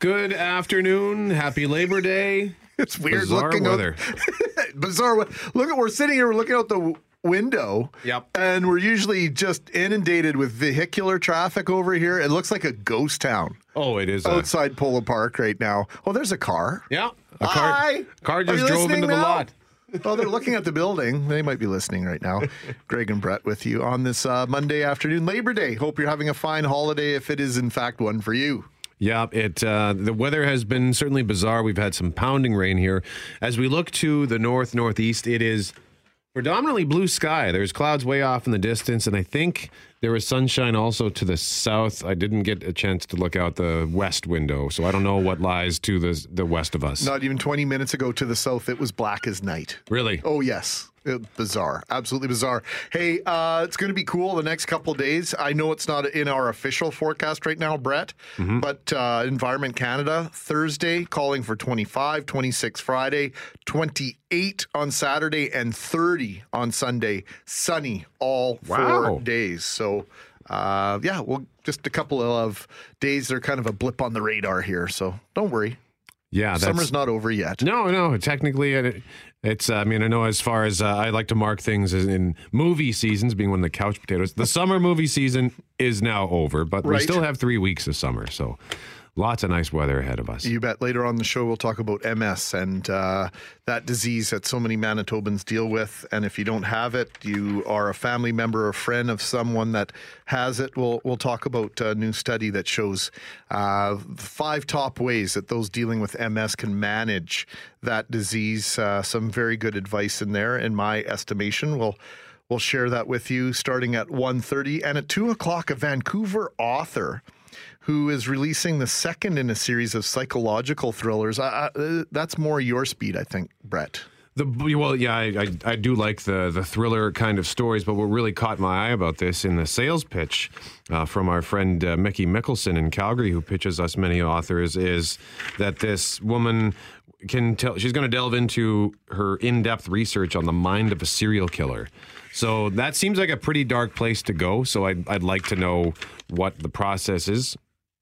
Good afternoon. Happy Labor Day. It's weird Bizarre looking weather. Out, bizarre. we- Look at we're sitting here. We're looking out the window. Yep. And we're usually just inundated with vehicular traffic over here. It looks like a ghost town Oh, it is. A, outside Polo Park right now. Oh, there's a car. yeah. A car, Hi. car just drove listening into the lot. Oh, they're looking at the building. They might be listening right now. Greg and Brett with you on this uh, Monday afternoon, Labor Day. Hope you're having a fine holiday if it is in fact one for you. Yeah, it uh, the weather has been certainly bizarre. We've had some pounding rain here. As we look to the north northeast, it is predominantly blue sky. There's clouds way off in the distance, and I think there is sunshine also to the south. I didn't get a chance to look out the west window, so I don't know what lies to the the west of us. Not even 20 minutes ago to the south, it was black as night. really? Oh yes, bizarre, absolutely bizarre. Hey, uh, it's going to be cool the next couple of days. I know it's not in our official forecast right now, Brett, but uh, Environment Canada Thursday calling for 25, 26 Friday, 28 on Saturday, and 30 on Sunday. Sunny all Wow. four days. So. Uh, yeah, well, just a couple of days. They're kind of a blip on the radar here, so don't worry. Yeah, Summer's not over yet. No, no. Technically, it, it's. I mean, I know as far as uh, I like to mark things as in movie seasons, being one of the couch potatoes. The summer movie season is now over, but we still have three weeks of summer, so lots of nice weather ahead of us. You bet. Later on the show, we'll talk about MS and uh, that disease that so many Manitobans deal with. And if you don't have it, you are a family member or friend of someone that has it. We'll we'll talk about a new study that shows uh, five top ways that those dealing with MS can manage that disease. Uh, some very good advice in there, in my estimation. We'll we'll share that with you starting at 1.30 and at two o'clock. A Vancouver author who is releasing the second in a series of psychological thrillers. I, I, that's more your speed, I think, Brett. The well, yeah, I, I, I do like the the thriller kind of stories, but what really caught my eye about this in the sales pitch uh, from our friend uh, Mickey Mickelson in Calgary, who pitches us many authors, is that this woman can tell she's going to delve into her in depth research on the mind of a serial killer. So that seems like a pretty dark place to go. So I'd, I'd like to know what the process is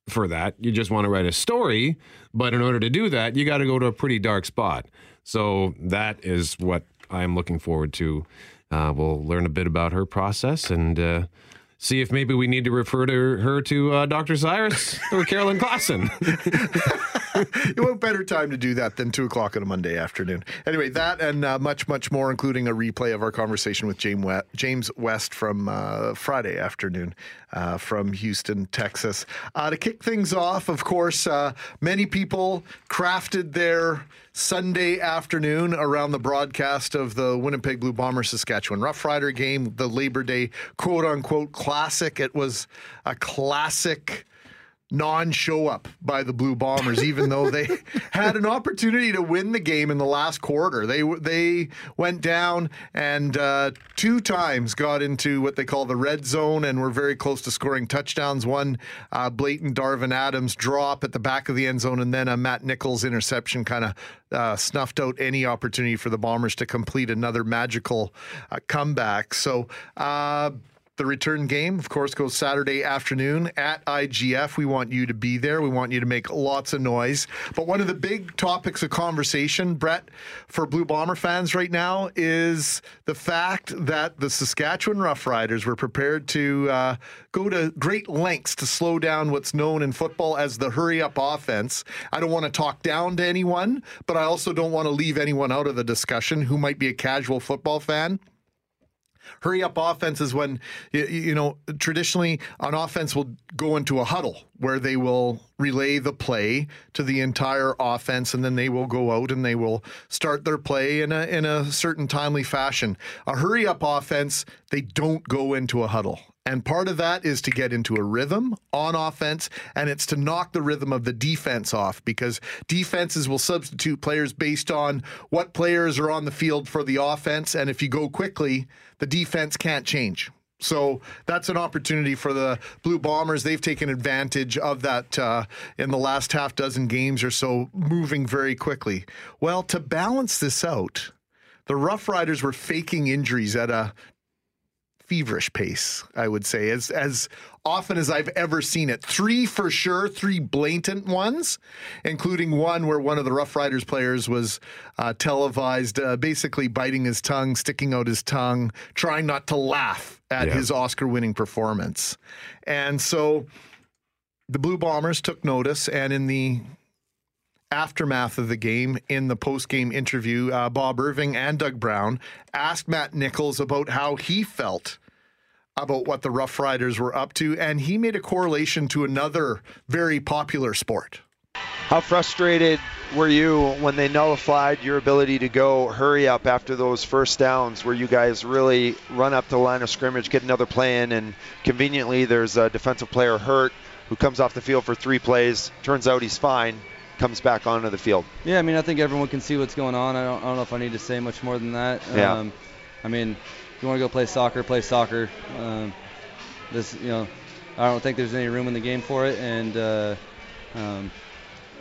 for that. You just want to write a story, but in order to do that, you got to go to a pretty dark spot. So that is what I'm looking forward to. Uh, we'll learn a bit about her process and uh, see if maybe we need to refer to her to uh, Dr. Cyrus or Carolyn Clausen. what better time to do that than two o'clock on a Monday afternoon? Anyway, that and uh, much, much more, including a replay of our conversation with James West, from uh, Friday afternoon uh, from Houston, Texas. Uh, to kick things off, of course, uh, many people crafted their Sunday afternoon around the broadcast of the Winnipeg Blue Bomber Saskatchewan Rough Rider game, the Labor Day quote unquote classic. It was a classic non show up by the Blue Bombers, even though they had an opportunity to win the game in the last quarter. They they went down and uh, two times got into what they call the red zone and were very close to scoring touchdowns. One uh, blatant Darvin Adams drop at the back of the end zone, and then a Matt Nichols interception kind of uh, snuffed out any opportunity for the Bombers to complete another magical uh, comeback. So. The return game, of course, goes Saturday afternoon at IGF. We want you to be there. We want you to make lots of noise. But one of the big topics of conversation, Brett, for Blue Bomber fans right now is the fact that the Saskatchewan Roughriders were prepared to uh, go to great lengths to slow down what's known in football as the hurry up offense. I don't want to talk down to anyone, but I also don't want to leave anyone out of the discussion who might be a casual football fan hurry up offense is when y- y- you know traditionally an offense will go into a huddle where they will relay the play to the entire offense and then they will go out and they will start their play in a in a certain timely fashion. A hurry up offense they don't go into a huddle and part of that is to get into a rhythm on offense, and it's to knock the rhythm of the defense off because defenses will substitute players based on what players are on the field for the offense. And if you go quickly, the defense can't change. So that's an opportunity for the Blue Bombers. They've taken advantage of that uh, in the last half dozen games or so, moving very quickly. Well, to balance this out, the Rough Riders were faking injuries at a feverish pace, I would say, as as often as I've ever seen it. Three for sure, three blatant ones, including one where one of the Rough Riders players was uh, televised, uh, basically biting his tongue, sticking out his tongue, trying not to laugh at Yeah. his Oscar-winning performance, and so the Blue Bombers took notice, and in the aftermath of the game in the post-game interview, uh, Bob Irving and Doug Brown asked Matt Nichols about how he felt about what the Rough Riders were up to, and he made a correlation to another very popular sport. How frustrated were you when they nullified your ability to go hurry up after those first downs where you guys really run up the line of scrimmage, get another play in, and conveniently there's a defensive player hurt who comes off the field for three plays. Turns out he's fine, comes back onto the field. Yeah, I mean, I think everyone can see what's going on. I don't, I don't know if I need to say much more than that. Yeah. Um, I mean, if you want to go play soccer, play soccer. Um, this, you know, I don't think there's any room in the game for it, and uh, um,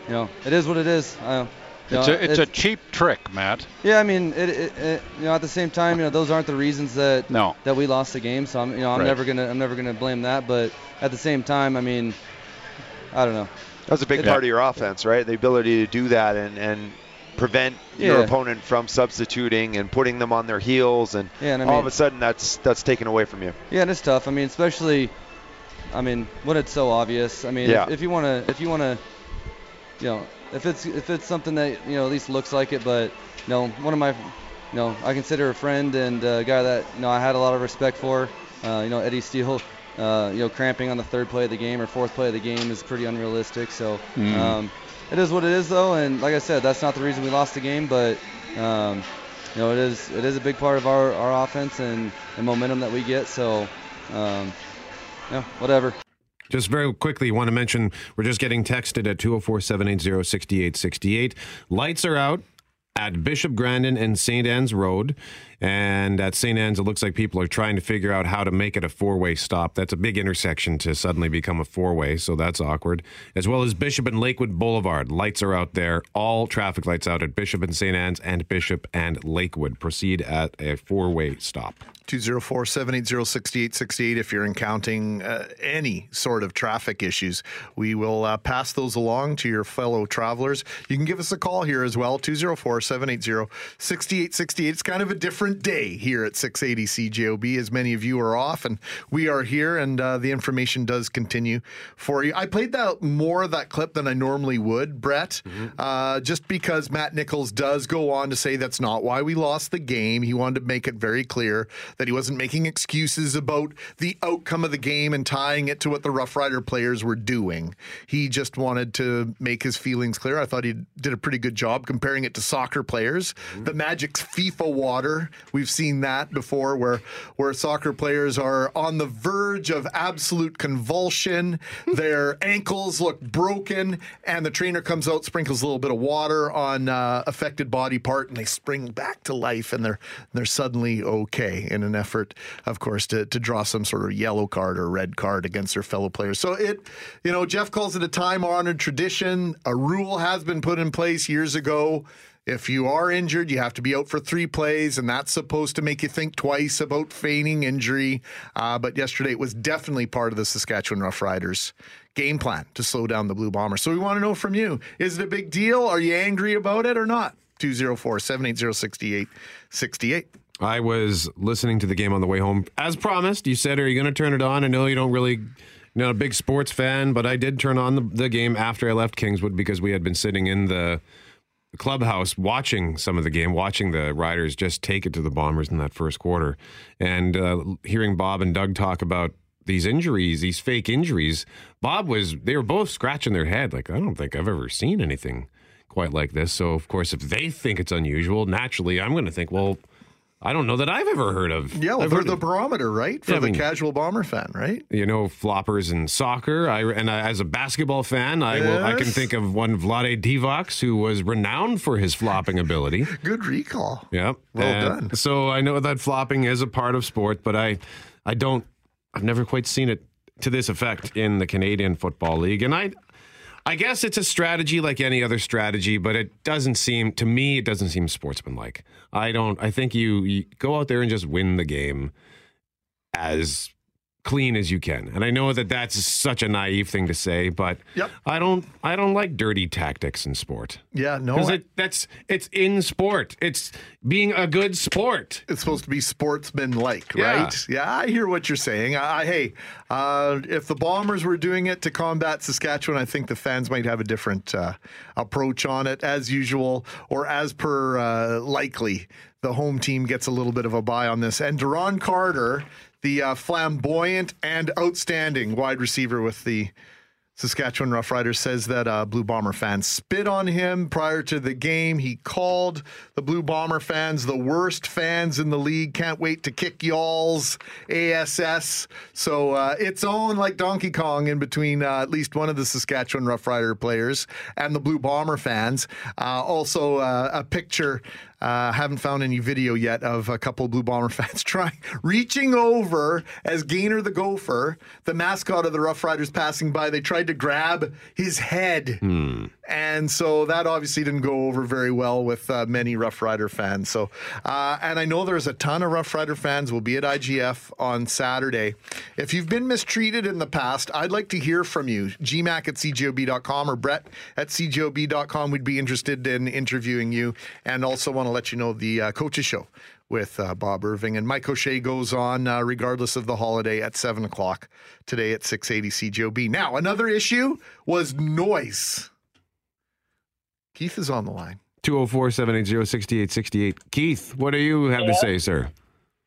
you know, it is what it is. I, you It's know, a it's a cheap trick, Matt. yeah. I mean, it, it, it, you know, at the same time, you know, those aren't the reasons that No. that we lost the game. So I'm, you know, I'm Right. never gonna I'm never gonna blame that. But at the same time, I mean, I don't know. That was a big part of your offense, right? The ability to do that and, and prevent your Yeah. opponent from substituting and putting them on their heels, and Yeah, and all mean- of a sudden that's that's taken away from you. Yeah, and it's tough. I mean, especially, I mean, when it's so obvious. I mean, Yeah. if, if you want to, if you want to, you know, if it's if it's something that you know at least looks like it, but you know, one of my, you know, I consider a friend and a guy that you know I had a lot of respect for. Uh, you know, Eddie Steele. Uh, you know, cramping on the third play of the game or fourth play of the game is pretty unrealistic. So, um, it is what it is, though. And like I said, that's not the reason we lost the game, but um, you know, it is it is a big part of our, our offense and the momentum that we get. So, um, yeah, whatever. Just very quickly, want to mention we're just getting texted at 204 780 6868. Lights are out at Bishop Grandin and St. Anne's Road. And at St. Anne's, it looks like people are trying to figure out how to make it a four way stop. That's a big intersection to suddenly become a four way, so that's awkward. As well as Bishop and Lakewood Boulevard. Lights are out there. All traffic lights out at Bishop and St. Anne's and Bishop and Lakewood. Proceed at a four way stop. 204 780 6868 if you're encountering uh, any sort of traffic issues. We will uh, pass those along to your fellow travelers. You can give us a call here as well 204 780 6868. It's kind of a different day here at 680 CJOB as many of you are off and we are here and uh, the information does continue for you. I played that more of that clip than I normally would, Brett, uh, just because Matt Nichols does go on to say that's not why we lost the game. He wanted to make it very clear that he wasn't making excuses about the outcome of the game and tying it to what the Rough Rider players were doing. He just wanted to make his feelings clear. I thought he did a pretty good job comparing it to soccer players. The Magic's FIFA water, we've seen that before where where soccer players are on the verge of absolute convulsion. Their ankles look broken and the trainer comes out sprinkles a little bit of water on uh, affected body part and they spring back to life and they're they're suddenly okay in an effort of course to to draw some sort of yellow card or red card against their fellow players. So it you know Jeff calls it a time honored tradition. A rule has been put in place years ago. If you are injured, you have to be out for three plays, and that's supposed to make you think twice about feigning injury. Uh, but yesterday, it was definitely part of the Saskatchewan Roughriders game plan to slow down the Blue Bombers. So we want to know from you is it a big deal? Are you angry about it or not? 204 780 6868. I was listening to the game on the way home. As promised, you said, Are you going to turn it on? I know you don't really. You're not a big sports fan, but I did turn on the, the game after I left Kingswood because we had been sitting in the clubhouse watching some of the game, watching the Riders just take it to the Bombers in that first quarter, and uh, hearing Bob and Doug talk about these injuries, these fake injuries. Bob was, they were both scratching their head, like, I don't think I've ever seen anything quite like this. So, of course, if they think it's unusual, naturally, I'm going to think, well, I don't know that I've ever heard of. Yeah, well, I've they're heard the of- barometer, right? For Yeah, I the mean- casual Bomber fan, right? you know, floppers in soccer. I and I, as a basketball fan, I will, I can think of one Vlade Divac who was renowned for his flopping ability. Good recall. Yeah, Well And done. So I know that flopping is a part of sport, but I, I don't, I've never quite seen it to this effect in the Canadian Football League, and I. I guess it's a strategy like any other strategy, but it doesn't seem to me it doesn't seem sportsmanlike. I don't I think you, you go out there and just win the game. as clean as you can. And I know that that's such a naive thing to say, but Yep. I don't I don't like dirty tactics in sport. Yeah, no, Because it, that's it's in sport. It's being a good sport. it's supposed to be sportsman-like, Yeah. right? Yeah, I hear what you're saying. I, I- hey, uh, if the Bombers were doing it to combat Saskatchewan, I think the fans might have a different uh, approach on it, as usual, or as per uh, likely. The home team gets a little bit of a buy on this, and Duron Carter, the uh, flamboyant and outstanding wide receiver with the Saskatchewan Roughriders says that uh, Blue Bomber fans spit on him prior to the game. He called the Blue Bomber fans the worst fans in the league. Can't wait to kick y'all's ASS. So uh, it's on like Donkey Kong in between uh, at least one of the Saskatchewan Roughrider players and the Blue Bomber fans. Uh, also, uh, a picture. Uh, haven't found any video yet of a couple of Blue Bomber fans trying reaching over as Gainer the Gopher, the mascot of the Rough Riders, passing by. They tried to grab his head, and so that obviously didn't go over very well with uh, many Rough Rider fans. So, uh, and I know there's a ton of Rough Rider fans will be at IGF on Saturday. If you've been mistreated in the past, I'd like to hear from you. GMAC at CJOB.com or Brett at CJOB.com. We'd be interested in interviewing you, and also want to let you know the uh, coaches show with uh, Bob Irving and Mike O'Shea goes on uh, regardless of the holiday at seven o'clock today at six eighty CJOB. Now another issue was noise. Keith is on the line. 204 780 6868. Keith, what do you have to say, sir?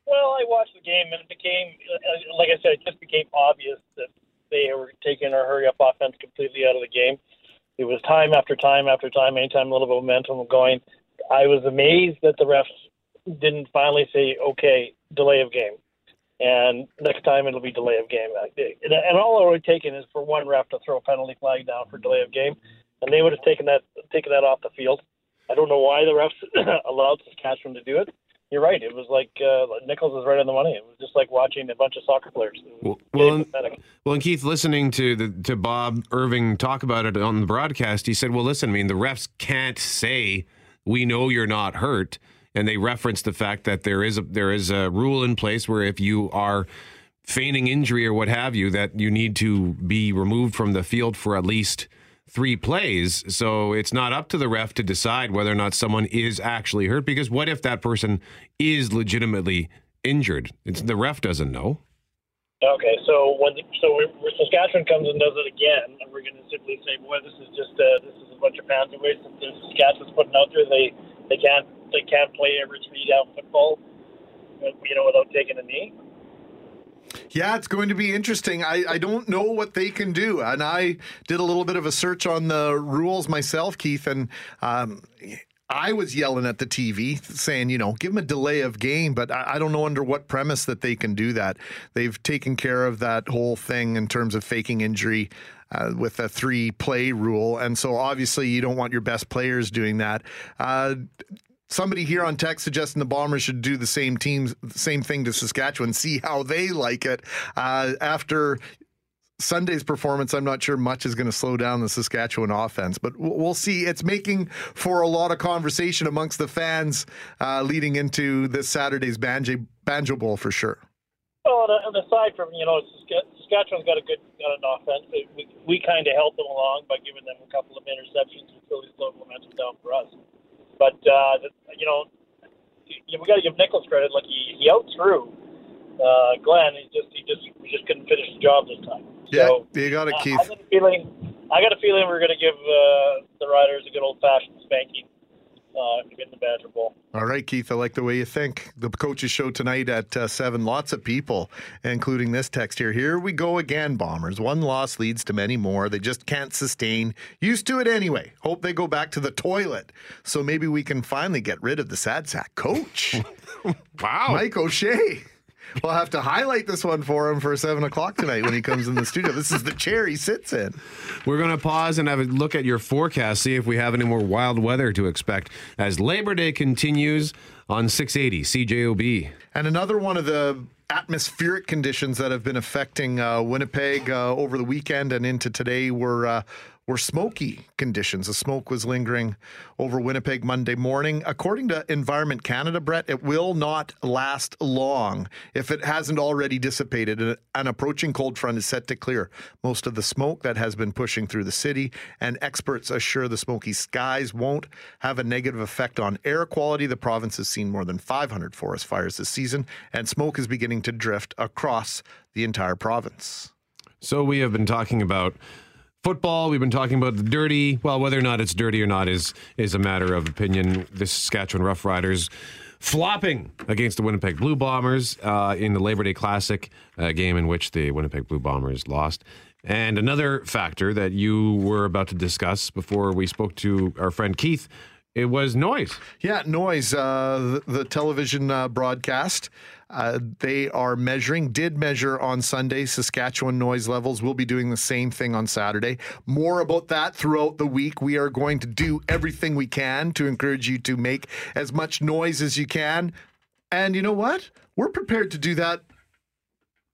Well, I watched the game, and it became, uh, like I said, it just became obvious that they were taking our hurry up offense completely out of the game. It was time after time after time, anytime a little bit of momentum going. I was amazed that the refs didn't finally say, okay, delay of game. And next time it'll be delay of game. And all it would have taken is for one ref to throw a penalty flag down for delay of game, and they would have taken that taken that off the field. I don't know why the refs allowed Saskatchewan to do it. You're right. It was like uh, Nichols is right on the money. It was just like watching a bunch of soccer players. Well, well, and, well, and Keith, listening to the to Bob Irving talk about it on the broadcast, he said, "Well, listen, I mean, the refs can't say we know you're not hurt." And they reference the fact that there is a there is a rule in place where if you are feigning injury or what have you, that you need to be removed from the field for at least three plays. So it's not up to the ref to decide whether or not someone is actually hurt. Because what if that person is legitimately injured? It's the ref doesn't know. Okay, so when so we, Saskatchewan comes and does it again, and we're going to simply say, "Boy, this is just uh, this is a bunch of pansy waste that Saskatchewan's putting out there. They they can't they can't play every three down football, you know, without taking a knee." Yeah, it's going to be interesting. I, I don't know what they can do. And I did a little bit of a search on the rules myself, Keith, and um, I was yelling at the TV saying, you know, give them a delay of game, but I, I don't know under what premise that they can do that. They've taken care of that whole thing in terms of faking injury. Uh, with a three play rule. And so obviously, you don't want your best players doing that. Uh, somebody here on text suggesting the Bombers should do the same teams, same thing to Saskatchewan, see how they like it. Uh, after Sunday's performance, I'm not sure much is going to slow down the Saskatchewan offense, but we'll see. It's making for a lot of conversation amongst the fans uh, leading into this Saturday's Banjo, Banjo Bowl for sure. Well, and, aside from you know, Saskatchewan's got a good got an offense. We we, kind of helped them along by giving them a couple of interceptions and really slowed momentum down for us. But uh, you know, you, we got to give Nichols credit. Like he, he out threw uh, Glenn. He just he just we just couldn't finish the job this time. Yeah, So, you got it, uh, Keith. I got a feeling. I got a feeling we're going to give uh, the Riders a good old fashioned spanking uh, in the Badger Bowl. All right, Keith, I like the way you think. The coaches show tonight at uh, 7. Lots of people, including this text here. Here we go again, Bombers. One loss leads to many more. They just can't sustain. Used to it anyway. Hope they go back to the toilet. So maybe we can finally get rid of the sad sack coach, Wow. Mike O'Shea. We'll have to highlight this one for him for 7 o'clock tonight when he comes in the studio. This is the chair he sits in. We're going to pause and have a look at your forecast, see if we have any more wild weather to expect as Labor Day continues on 680 CJOB. And another one of the atmospheric conditions that have been affecting uh, Winnipeg uh, over the weekend and into today were uh, were smoky conditions. The smoke was lingering over Winnipeg Monday morning. According to Environment Canada, Brett, it will not last long if it hasn't already dissipated. An approaching cold front is set to clear most of the smoke that has been pushing through the city, and experts assure the smoky skies won't have a negative effect on air quality. The province has seen more than 500 forest fires this season, and smoke is beginning to drift across the entire province. So we have been talking about football. We've been talking about the dirty. Well, whether or not it's dirty or not is is a matter of opinion. The Saskatchewan Roughriders flopping against the Winnipeg Blue Bombers uh, in the Labor Day Classic, a game in which the Winnipeg Blue Bombers lost. And another factor that you were about to discuss before we spoke to our friend Keith it was noise. Yeah, noise. Uh, the, the, television uh, broadcast. Uh, they are measuring, did measure on Sunday Saskatchewan noise levels. We'll be doing the same thing on Saturday. More about that throughout the week. We are going to do everything we can to encourage you to make as much noise as you can. And you know what? We're prepared to do that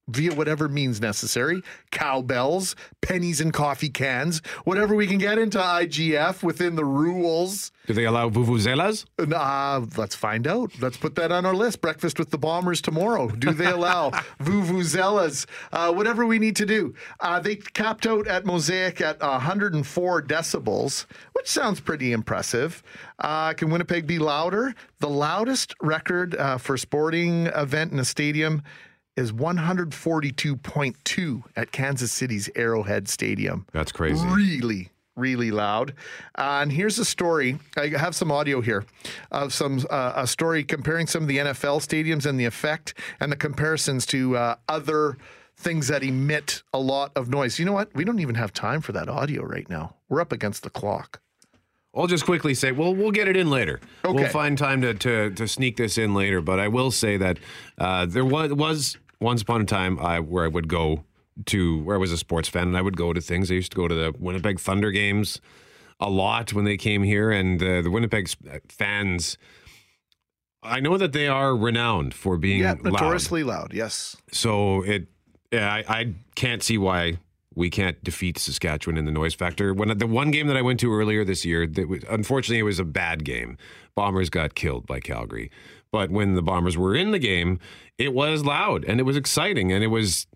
via whatever means necessary cowbells, pennies and coffee cans, whatever we can get into IGF within the rules. Do they allow vuvuzelas? Uh, let's find out. Let's put that on our list. Breakfast with the Bombers tomorrow. Do they allow vuvuzelas? Uh, whatever we need to do. Uh, they capped out at Mosaic at 104 decibels, which sounds pretty impressive. Uh, can Winnipeg be louder? The loudest record uh, for sporting event in a stadium is 142.2 at Kansas City's Arrowhead Stadium. That's crazy. Really, really loud. Uh, and here's a story. I have some audio here of some uh, a story comparing some of the NFL stadiums and the effect and the comparisons to uh, other things that emit a lot of noise. You know what? We don't even have time for that audio right now. We're up against the clock. I'll just quickly say, well, we'll get it in later. Okay. We'll find time to, to, to sneak this in later. But I will say that uh, there was, was once upon a time I, where I would go to where I was a sports fan and I would go to things. I used to go to the Winnipeg Thunder games a lot when they came here, and uh, the Winnipeg uh, fans. I know that they are renowned for being yeah, notoriously loud. loud. Yes. So it, yeah, I, I can't see why we can't defeat Saskatchewan in the noise factor. When the one game that I went to earlier this year, that was, unfortunately, it was a bad game. Bombers got killed by Calgary, but when the Bombers were in the game, it was loud and it was exciting and it was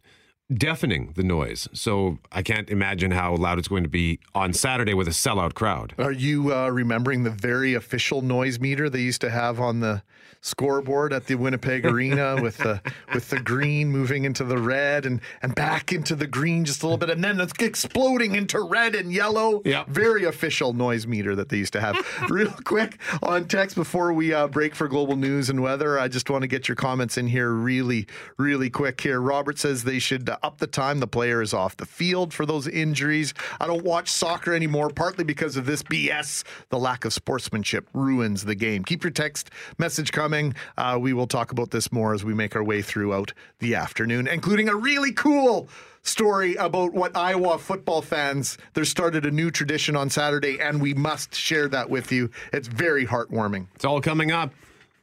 deafening the noise. So I can't imagine how loud it's going to be on Saturday with a sellout crowd. Are you uh, remembering the very official noise meter they used to have on the scoreboard at the Winnipeg Arena with the with the green moving into the red and and back into the green just a little bit and then it's exploding into red and yellow. Yeah. Very official noise meter that they used to have. Real quick on text before we uh, break for global news and weather, I just want to get your comments in here really really quick here. Robert says they should up the time the player is off the field for those injuries. I don't watch soccer anymore partly because of this BS. The lack of sportsmanship ruins the game. Keep your text message coming coming. Uh, we will talk about this more as we make our way throughout the afternoon, including a really cool story about what Iowa football fans. They started a new tradition on Saturday, and we must share that with you. It's very heartwarming. It's all coming up,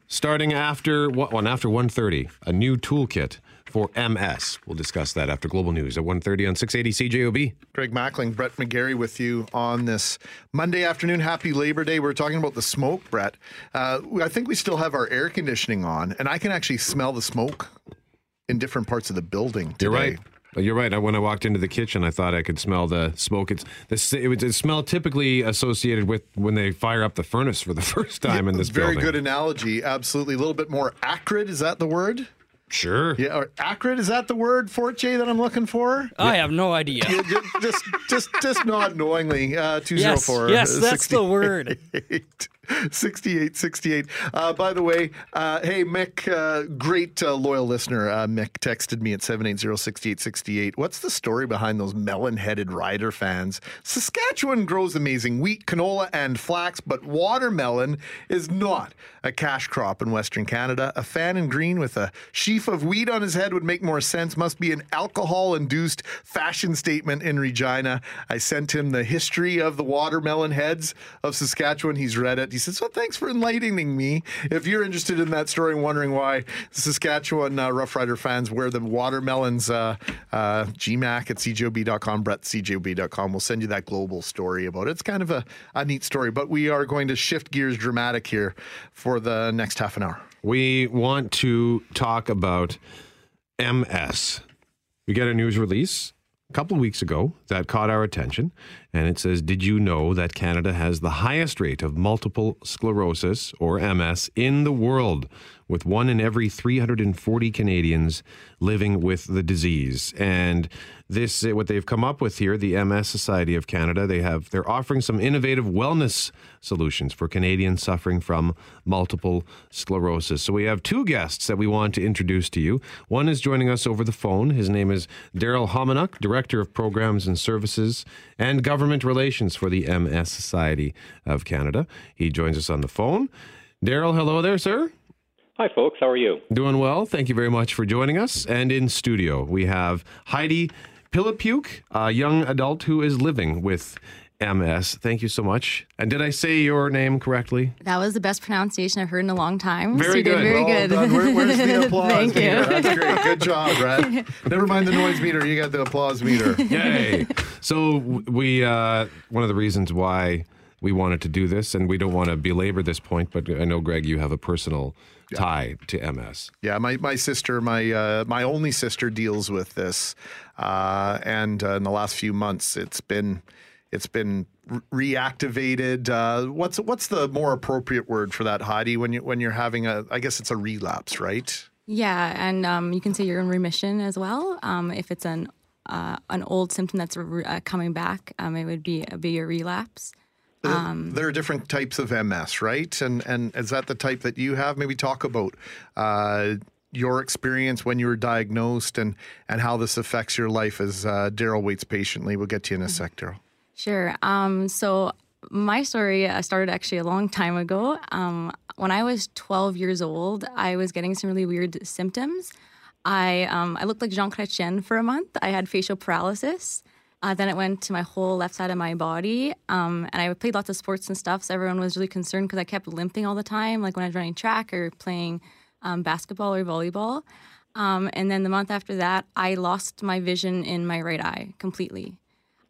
starting after one after 1.30, a new toolkit for MS. We'll discuss that after Global News at 1.30 on 680 CJOB. Greg Mackling, Brett McGarry with you on this Monday afternoon. Happy Labor Day. We're talking about the smoke, Brett. Uh, I think we still have our air conditioning on, and I can actually smell the smoke in different parts of the building today. You're right. You're right. When I walked into the kitchen, I thought I could smell the smoke. It's the it was a smell typically associated with when they fire up the furnace for the first time yeah, in this very building. good analogy. Absolutely, a little bit more acrid. Is that the word? Sure. Yeah, or acrid is that the word, Forte, that I'm looking for? I have no idea. Yeah, just, just, just, just nod knowingly. Uh, two zero yes, four. yes, that's the word. 68 68. Uh, by the way, uh, hey, Mick, uh, great uh, loyal listener. Uh, Mick texted me at 780 6868. What's the story behind those melon headed rider fans? Saskatchewan grows amazing wheat, canola, and flax, but watermelon is not a cash crop in Western Canada. A fan in green with a sheaf of wheat on his head would make more sense. Must be an alcohol induced fashion statement in Regina. I sent him the history of the watermelon heads of Saskatchewan. He's read it. He "Well, thanks for enlightening me." If you're interested in that story and wondering why Saskatchewan uh, Rough Rider fans wear the watermelons, uh, uh, GMAC at cjob.com, Brett. We'll send you that global story about it. It's kind of a, a neat story, but we are going to shift gears dramatic here for the next half an hour. We want to talk about MS. We get a news release couple of weeks ago that caught our attention, and it says, Did you know that Canada has the highest rate of multiple sclerosis, or MS, in the world, with one in every 340 Canadians living with the disease? And this, uh, what they've come up with here, the MS Society of Canada, they have they're offering some innovative wellness solutions for Canadians suffering from multiple sclerosis. So we have two guests that we want to introduce to you. One is joining us over the phone. His name is Daryl Hominuk, Director of Programs and Services and Government Relations for the MS Society of Canada. He joins us on the phone. Daryl, hello there, sir. Hi, folks. How are you? Doing well. Thank you very much for joining us. And in studio, we have Heidi Pilipuk, a young adult who is living with MS. Thank you so much. And did I say your name correctly? That was the best pronunciation I've heard in a long time. Very so you good. Did very Well good. done. Where- where's the applause Thank meter? you. That's great. Good job, Brett. Never mind the noise meter. You got the applause meter. Yay! so we uh, one of the reasons why we wanted to do this, and we don't want to belabor this point, but I know Greg, you have a personal tie to MS. Yeah, my, my sister, my uh, my only sister deals with this, uh, and uh, in the last few months, it's been it's been re- reactivated. Uh, what's what's the more appropriate word for that, Heidi? When you when you're having a, I guess it's a relapse, right? Yeah, and um, you can say you're in remission as well. Um, if it's an uh, an old symptom that's re- uh, coming back, um, it would be be a relapse. Um, there are different types of MS, right? And and is that the type that you have? Maybe talk about uh, your experience when you were diagnosed and and how this affects your life as uh, Daryl waits patiently. We'll get to you in a sec, Daryl. Sure. Um, so my story uh, started actually a long time ago. Um, when I was 12 years old, I was getting some really weird symptoms. I um, I looked like Jean Chrétien for a month. I had facial paralysis. Uh, then it went to my whole left side of my body. Um, and I played lots of sports and stuff. So everyone was really concerned because I kept limping all the time, like when I was running track or playing um, basketball or volleyball. Um, and then the month after that, I lost my vision in my right eye completely.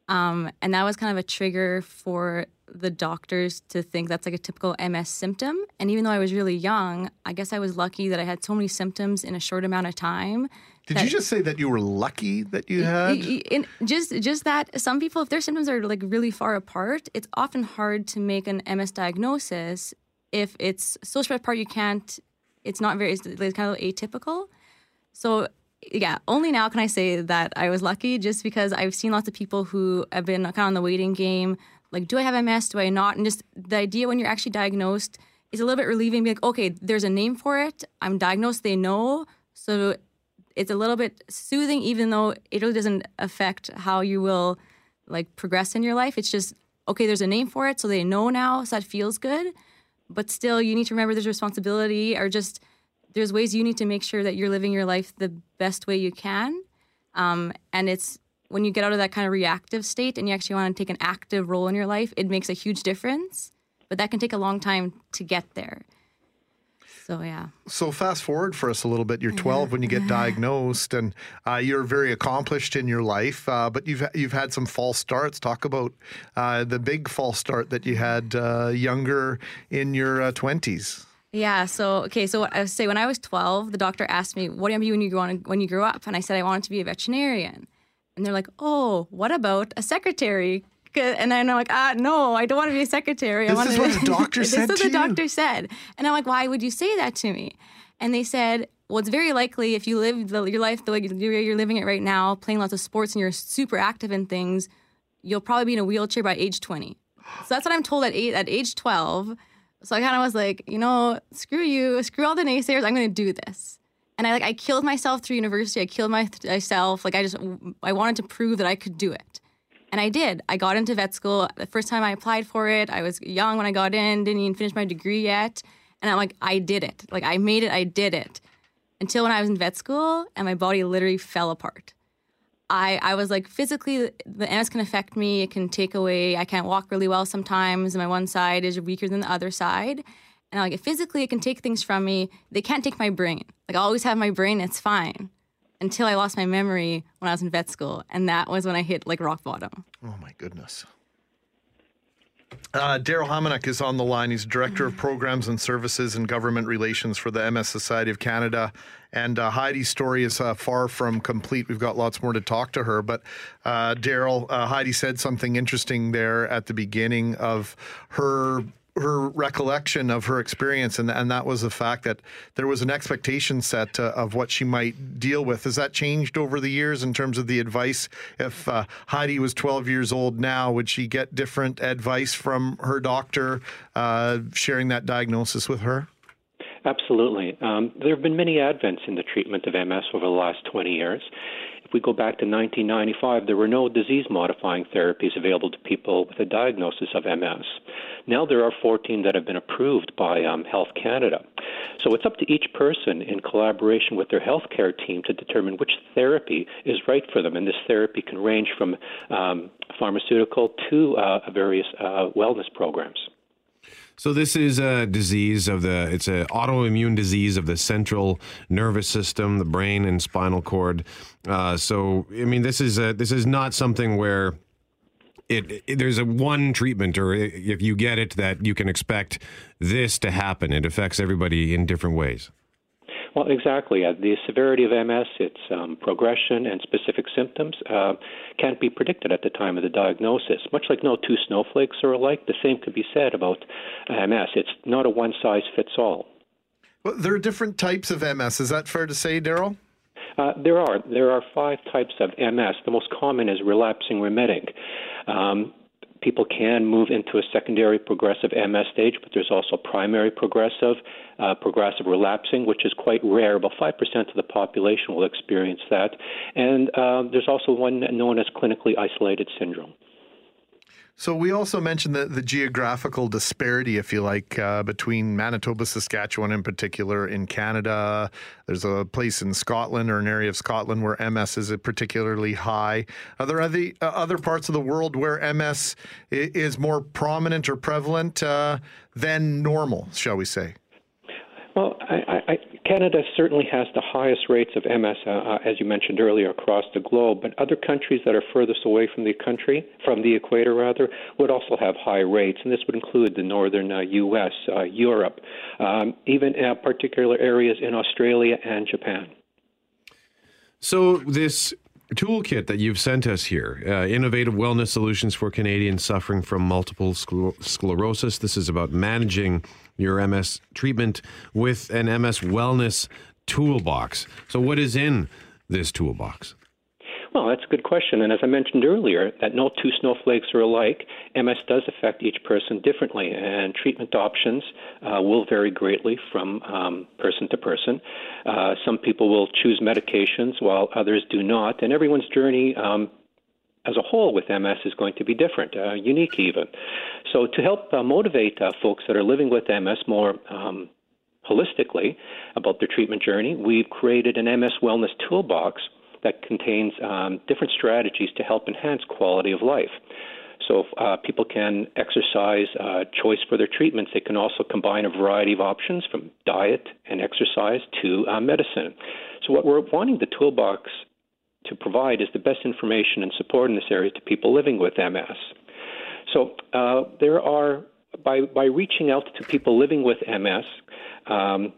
Um, and that was kind of a trigger for the doctors to think that's like a typical MS symptom. And even though I was really young, I guess I was lucky that I had so many symptoms in a short amount of time. Did that- you just say that you were lucky that you had? Y- y- in- just just that some people, if their symptoms are like really far apart, it's often hard to make an MS diagnosis. If it's so spread apart, you can't. It's not very. It's, it's kind of atypical. So yeah, only now can I say that I was lucky, just because I've seen lots of people who have been kind of on the waiting game. Like, do I have MS? Do I not? And just the idea when you're actually diagnosed is a little bit relieving. Be like, okay, there's a name for it. I'm diagnosed. They know. So it's a little bit soothing, even though it really doesn't affect how you will like progress in your life. It's just okay. There's a name for it, so they know now. So that feels good. But still, you need to remember there's responsibility, or just there's ways you need to make sure that you're living your life the best way you can. Um, and it's when you get out of that kind of reactive state and you actually want to take an active role in your life, it makes a huge difference. But that can take a long time to get there. So yeah. So fast forward for us a little bit. You're 12 when you get diagnosed, and uh, you're very accomplished in your life. Uh, but you've you've had some false starts. Talk about uh, the big false start that you had uh, younger in your uh, 20s. Yeah. So okay. So what I say when I was 12, the doctor asked me, "What do you want to be when you grow when you grow up?" And I said I wanted to be a veterinarian. And they're like, "Oh, what about a secretary?" 'Cause- And then I'm like, "Ah, no, I don't want to be a secretary. I This want is to." what the doctor said. this is what the doctor said. And I'm like, "Why would you say that to me?" And they said, "Well, it's very likely if you live the, your life the way you're you're living it right now, playing lots of sports and you're super active in things, you'll probably be in a wheelchair by age 20." So that's what I'm told at eight, at age 12. So I kind of was like, you know, screw you, screw all the naysayers. I'm going to do this. And I like I killed myself through university. I killed my, myself. Like I just I wanted to prove that I could do it. And I did. I got into vet school. The first time I applied for it, I was young when I got in, didn't even finish my degree yet. And I'm like, I did it. Like I made it, I did it. Until when I was in vet school and my body literally fell apart. I, I was like physically the MS can affect me. It can take away. I can't walk really well sometimes. My one side is weaker than the other side, and I'm like physically it can take things from me. They can't take my brain. Like I always have my brain. It's fine until I lost my memory when I was in vet school, and that was when I hit like rock bottom. Oh my goodness. Uh, Daryl Hamanuk is on the line. He's Director of Programs and Services and Government Relations for the MS Society of Canada. And uh, Heidi's story is uh, far from complete. We've got lots more to talk to her. But uh, Daryl, uh, Heidi said something interesting there at the beginning of her her recollection of her experience, and and that was the fact that there was an expectation set uh, of what she might deal with. Has that changed over the years in terms of the advice? If uh, Heidi was 12 years old now, would she get different advice from her doctor uh, sharing that diagnosis with her? Absolutely. Um, there have been many advents in the treatment of MS over the last 20 years. If we go back to 1995, there were no disease modifying therapies available to people with a diagnosis of MS. Now there are 14 that have been approved by um, Health Canada. So it's up to each person in collaboration with their healthcare team to determine which therapy is right for them. And this therapy can range from um, pharmaceutical to uh, various uh, wellness programs. So this is a disease of the it's an autoimmune disease of the central nervous system, the brain and spinal cord. Uh, so I mean this is a, this is not something where it, it, there's a one treatment or if you get it that you can expect this to happen. It affects everybody in different ways. Well, exactly. Uh, the severity of MS, its um, progression, and specific symptoms uh, can't be predicted at the time of the diagnosis. Much like no two snowflakes are alike, the same could be said about MS. It's not a one size fits all. Well, there are different types of MS. Is that fair to say, Daryl? Uh, there are. There are five types of MS. The most common is relapsing remitting. Um, people can move into a secondary progressive MS stage, but there's also primary progressive, uh, progressive relapsing, which is quite rare. About 5% of the population will experience that. And uh, there's also one known as clinically isolated syndrome. So we also mentioned the, the geographical disparity, if you like, uh, between Manitoba, Saskatchewan, in particular, in Canada. There's a place in Scotland or an area of Scotland where MS is particularly high. Are there other, uh, other parts of the world where MS is more prominent or prevalent uh, than normal, shall we say? Well, I, I, Canada certainly has the highest rates of MS, uh, uh, as you mentioned earlier, across the globe. But other countries that are furthest away from the country, from the equator rather, would also have high rates, and this would include the northern uh, U.S., uh, Europe, um, even uh, particular areas in Australia and Japan. So this toolkit that you've sent us here uh, innovative wellness solutions for canadians suffering from multiple scler- sclerosis this is about managing your ms treatment with an ms wellness toolbox so what is in this toolbox well, that's a good question. And as I mentioned earlier, that no two snowflakes are alike. MS does affect each person differently, and treatment options uh, will vary greatly from um, person to person. Uh, some people will choose medications while others do not, and everyone's journey um, as a whole with MS is going to be different, uh, unique even. So, to help uh, motivate uh, folks that are living with MS more um, holistically about their treatment journey, we've created an MS Wellness Toolbox that contains um, different strategies to help enhance quality of life. So uh, people can exercise uh, choice for their treatments. They can also combine a variety of options from diet and exercise to uh, medicine. So what we're wanting the toolbox to provide is the best information and support in this area to people living with MS. So uh, there are by by reaching out to people living with MS, um,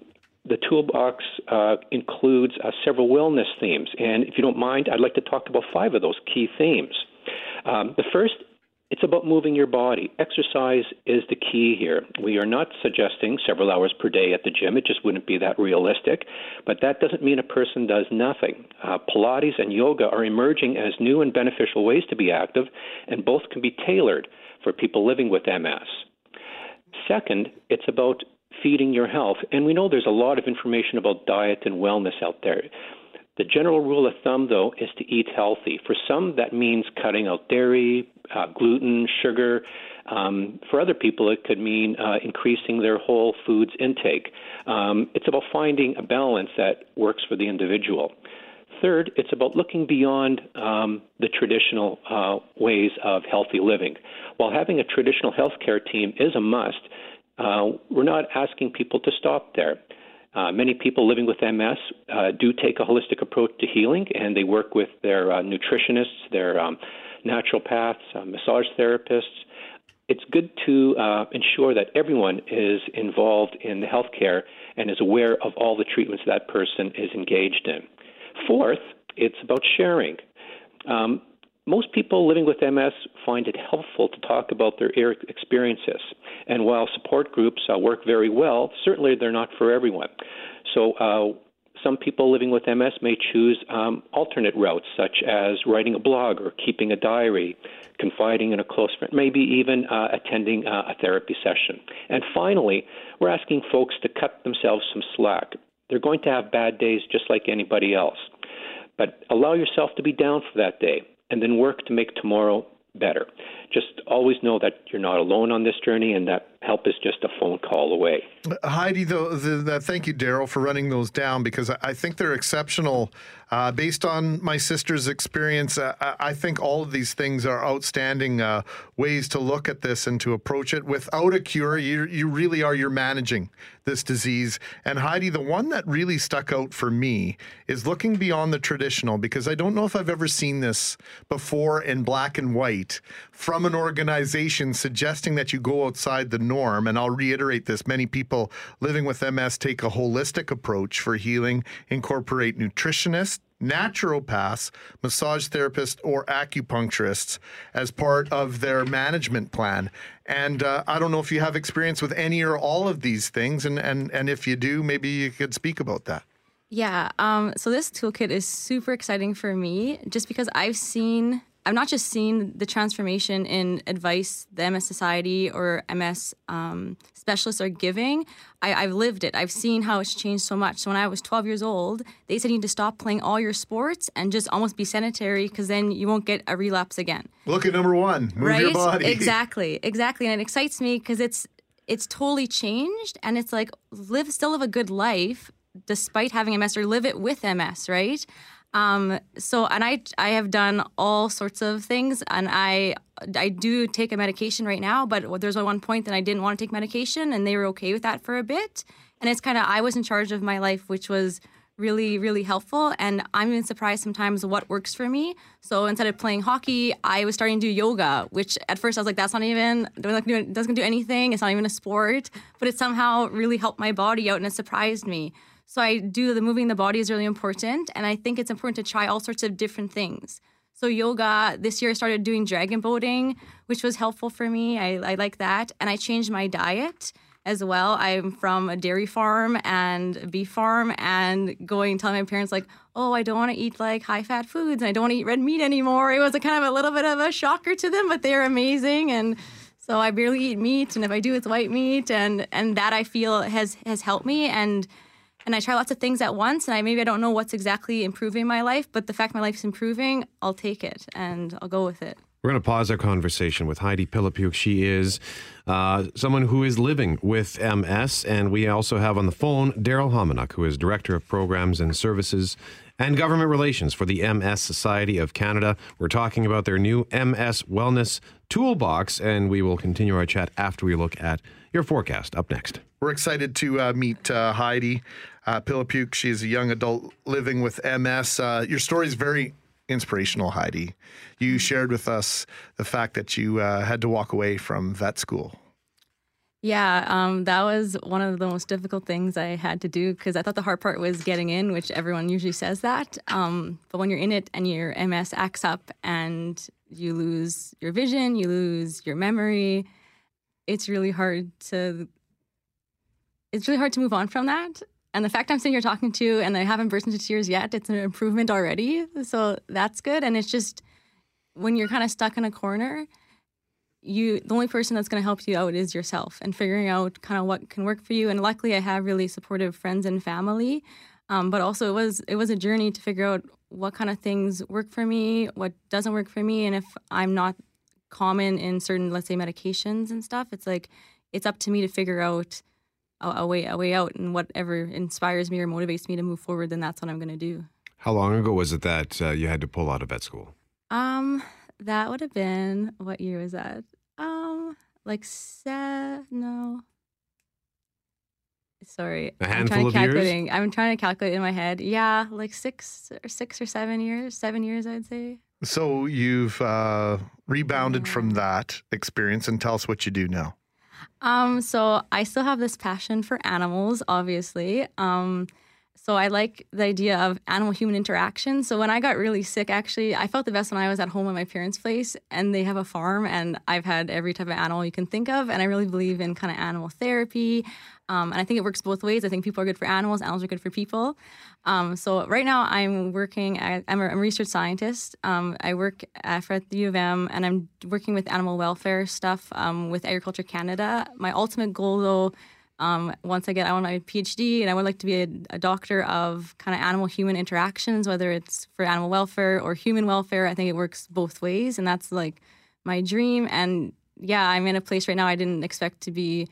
the toolbox uh, includes uh, several wellness themes. And if you don't mind, I'd like to talk about five of those key themes. Um, the first, it's about moving your body. Exercise is the key here. We are not suggesting several hours per day at the gym. It just wouldn't be that realistic. But that doesn't mean a person does nothing. Uh, Pilates and yoga are emerging as new and beneficial ways to be active, and both can be tailored for people living with MS. Second, it's about feeding your health. And we know there's a lot of information about diet and wellness out there. The general rule of thumb, though, is to eat healthy. For some, that means cutting out dairy, uh, gluten, sugar. Um, for other people, it could mean uh, increasing their whole foods intake. Um, it's about finding a balance that works for the individual. third, it's about looking beyond um, the traditional uh, ways of healthy living. While having a traditional healthcare team is a must, uh, we're not asking people to stop there. Uh, many people living with MS uh, do take a holistic approach to healing, and they work with their uh, nutritionists, their um, naturopaths, uh, massage therapists. It's good to uh, ensure that everyone is involved in the healthcare and is aware of all the treatments that person is engaged in. Fourth, it's about sharing. Um, most people living with MS find it helpful to talk about their experiences. And while support groups uh, work very well, certainly they're not for everyone. So, uh, some people living with MS may choose um, alternate routes, such as writing a blog or keeping a diary, confiding in a close friend, maybe even uh, attending uh, a therapy session. And finally, we're asking folks to cut themselves some slack. They're going to have bad days just like anybody else. But allow yourself to be down for that day and then work to make tomorrow better. Just always know that you're not alone on this journey and that help is just a phone call away. Heidi, though, the, the, thank you, Daryl, for running those down because I, I think they're exceptional. Uh, based on my sister's experience, uh, I think all of these things are outstanding uh, ways to look at this and to approach it. Without a cure, you, you really are you're managing this disease. And Heidi, the one that really stuck out for me is looking beyond the traditional because I don't know if I've ever seen this before in black and white from an organization suggesting that you go outside the norm. And I'll reiterate this many people living with MS take a holistic approach for healing, incorporate nutritionists, naturopaths, massage therapists, or acupuncturists as part of their management plan. And uh, I don't know if you have experience with any or all of these things, and and and if you do, maybe you could speak about that. Yeah. Um, so this toolkit is super exciting for me, just because I've seen I've not just seen the transformation in advice the MS Society or MS um, specialists are giving. I, have lived it. I've seen how it's changed so much. So when I was 12 years old, they said you need to stop playing all your sports and just almost be sedentary because then you won't get a relapse again. Look at number one. Move right? your body. Exactly. Exactly. And it excites me because it's it's totally changed and it's like live still live a good life despite having MS or live it with MS, right? Um, so, and I I have done all sorts of things, and I I do take a medication right now. But there's one point that I didn't want to take medication, and they were okay with that for a bit. And it's kind of I was in charge of my life, which was really really helpful. And I'm even surprised sometimes what works for me. So instead of playing hockey, I was starting to do yoga, which at first I was like, that's not even doesn't do anything. It's not even a sport, but it somehow really helped my body out, and it surprised me. So I do the moving the body is really important, and I think it's important to try all sorts of different things. So yoga this year I started doing dragon boating, which was helpful for me. I, I like that, and I changed my diet as well. I'm from a dairy farm and beef farm, and going telling my parents like, "Oh, I don't want to eat like high fat foods, and I don't want to eat red meat anymore." It was a kind of a little bit of a shocker to them, but they're amazing and. So I barely eat meat, and if I do, it's white meat, and and that I feel has has helped me. And and I try lots of things at once, and I maybe I don't know what's exactly improving my life, but the fact my life's improving, I'll take it and I'll go with it. We're going to pause our conversation with Heidi Pilipuk. She is uh, someone who is living with MS, and we also have on the phone Daryl Hominuk, who is Director of Programs and Services and Government Relations for the MS Society of Canada. We're talking about their new MS Wellness Toolbox, and we will continue our chat after we look at your forecast. Up next. We're excited to uh, meet uh, Heidi uh, Pilipuk. She's a young adult living with MS. Uh, your story is very inspirational, Heidi. You mm-hmm. shared with us the fact that you uh, had to walk away from vet school. Yeah, um, that was one of the most difficult things I had to do because I thought the hard part was getting in, which everyone usually says that. Um, but when you're in it and your MS acts up and you lose your vision, you lose your memory, it's really hard to. It's really hard to move on from that. And the fact I'm sitting here talking to and I haven't burst into tears yet, it's an improvement already. So that's good. And it's just when you're kind of stuck in a corner, you the only person that's going to help you out is yourself and figuring out kind of what can work for you. And luckily, I have really supportive friends and family. Um, but also, it was it was a journey to figure out what kind of things work for me, what doesn't work for me, and if I'm not common in certain, let's say, medications and stuff, it's like it's up to me to figure out a, a way a way out and whatever inspires me or motivates me to move forward then that's what i'm going to do How long ago was it that uh, you had to pull out of vet school? Um, that would have been what year was that? Um, like se no. Sorry, A I'm handful trying to of years? calculating. I'm trying to calculate in my head. Yeah, like six or six or seven years. Seven years, I'd say. So you've uh, rebounded from that experience, and tell us what you do now. Um, so I still have this passion for animals, obviously. Um, so I like the idea of animal human interaction. So when I got really sick, actually, I felt the best when I was at home at my parents' place and they have a farm and I've had every type of animal you can think of. And I really believe in kind of animal therapy. Um, and I think it works both ways. I think people are good for animals, animals are good for people. Um, so right now I'm working, at, I'm, a, I'm a research scientist. Um, I work at, at the U of M and I'm working with animal welfare stuff um, with Agriculture Canada. My ultimate goal though, um, once I get, I want my PhD and I would like to be a, a doctor of kind of animal human interactions, whether it's for animal welfare or human welfare. I think it works both ways. And that's like my dream. And yeah, I'm in a place right now I didn't expect to be.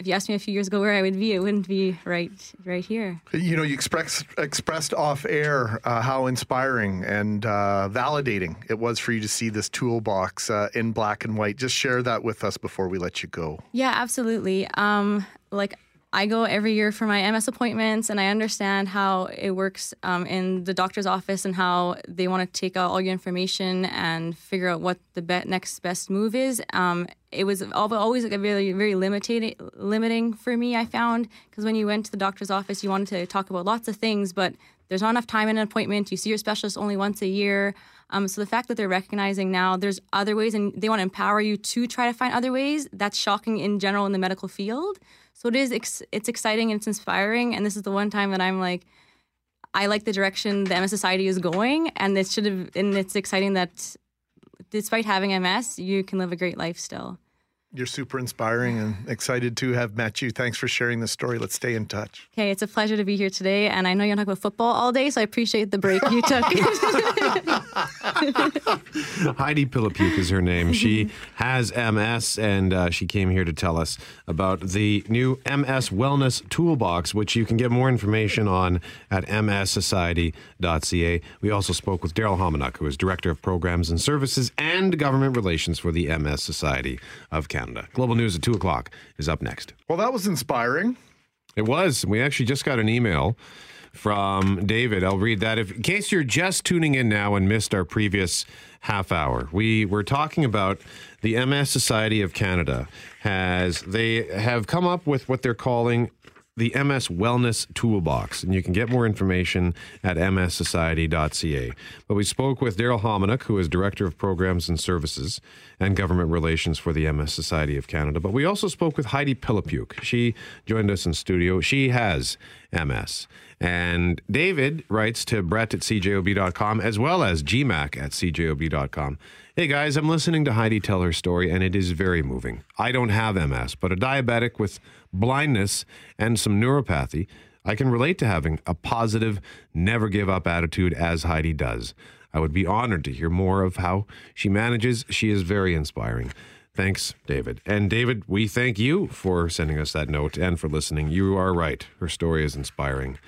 If you asked me a few years ago where I would be, it wouldn't be right right here. You know, you express, expressed off air uh, how inspiring and uh, validating it was for you to see this toolbox uh, in black and white. Just share that with us before we let you go. Yeah, absolutely. Um, like I go every year for my MS appointments, and I understand how it works um, in the doctor's office and how they want to take out all your information and figure out what the be- next best move is. Um, it was always like a very, very limiting, limiting for me. I found because when you went to the doctor's office, you wanted to talk about lots of things, but there's not enough time in an appointment. You see your specialist only once a year. Um, so the fact that they're recognizing now there's other ways and they want to empower you to try to find other ways, that's shocking in general in the medical field. So it is ex- it's exciting and it's inspiring. And this is the one time that I'm like, I like the direction the MS Society is going, and it should have. And it's exciting that despite having MS, you can live a great life still. You're super inspiring and excited to have met you. Thanks for sharing this story. Let's stay in touch. Okay, it's a pleasure to be here today, and I know you're talking about football all day, so I appreciate the break you took. Heidi Pilipuke is her name. She has MS, and uh, she came here to tell us about the new MS Wellness Toolbox, which you can get more information on at mssociety.ca. We also spoke with Daryl Hominuk, who is Director of Programs and Services and Government Relations for the MS Society of Canada. Global News at 2 o'clock is up next. Well, that was inspiring. It was. We actually just got an email from David. I'll read that. If, in case you're just tuning in now and missed our previous half hour, we were talking about the MS Society of Canada has they have come up with what they're calling the MS Wellness Toolbox, and you can get more information at mssociety.ca. But we spoke with Daryl Hominuk, who is Director of Programs and Services and Government Relations for the MS Society of Canada. But we also spoke with Heidi Pilipuke. She joined us in studio. She has MS. And David writes to Brett at cjob.com as well as gmac at cjob.com. Hey guys, I'm listening to Heidi tell her story, and it is very moving. I don't have MS, but a diabetic with blindness and some neuropathy, I can relate to having a positive, never give up attitude as Heidi does. I would be honored to hear more of how she manages. She is very inspiring. Thanks, David. And David, we thank you for sending us that note and for listening. You are right. Her story is inspiring.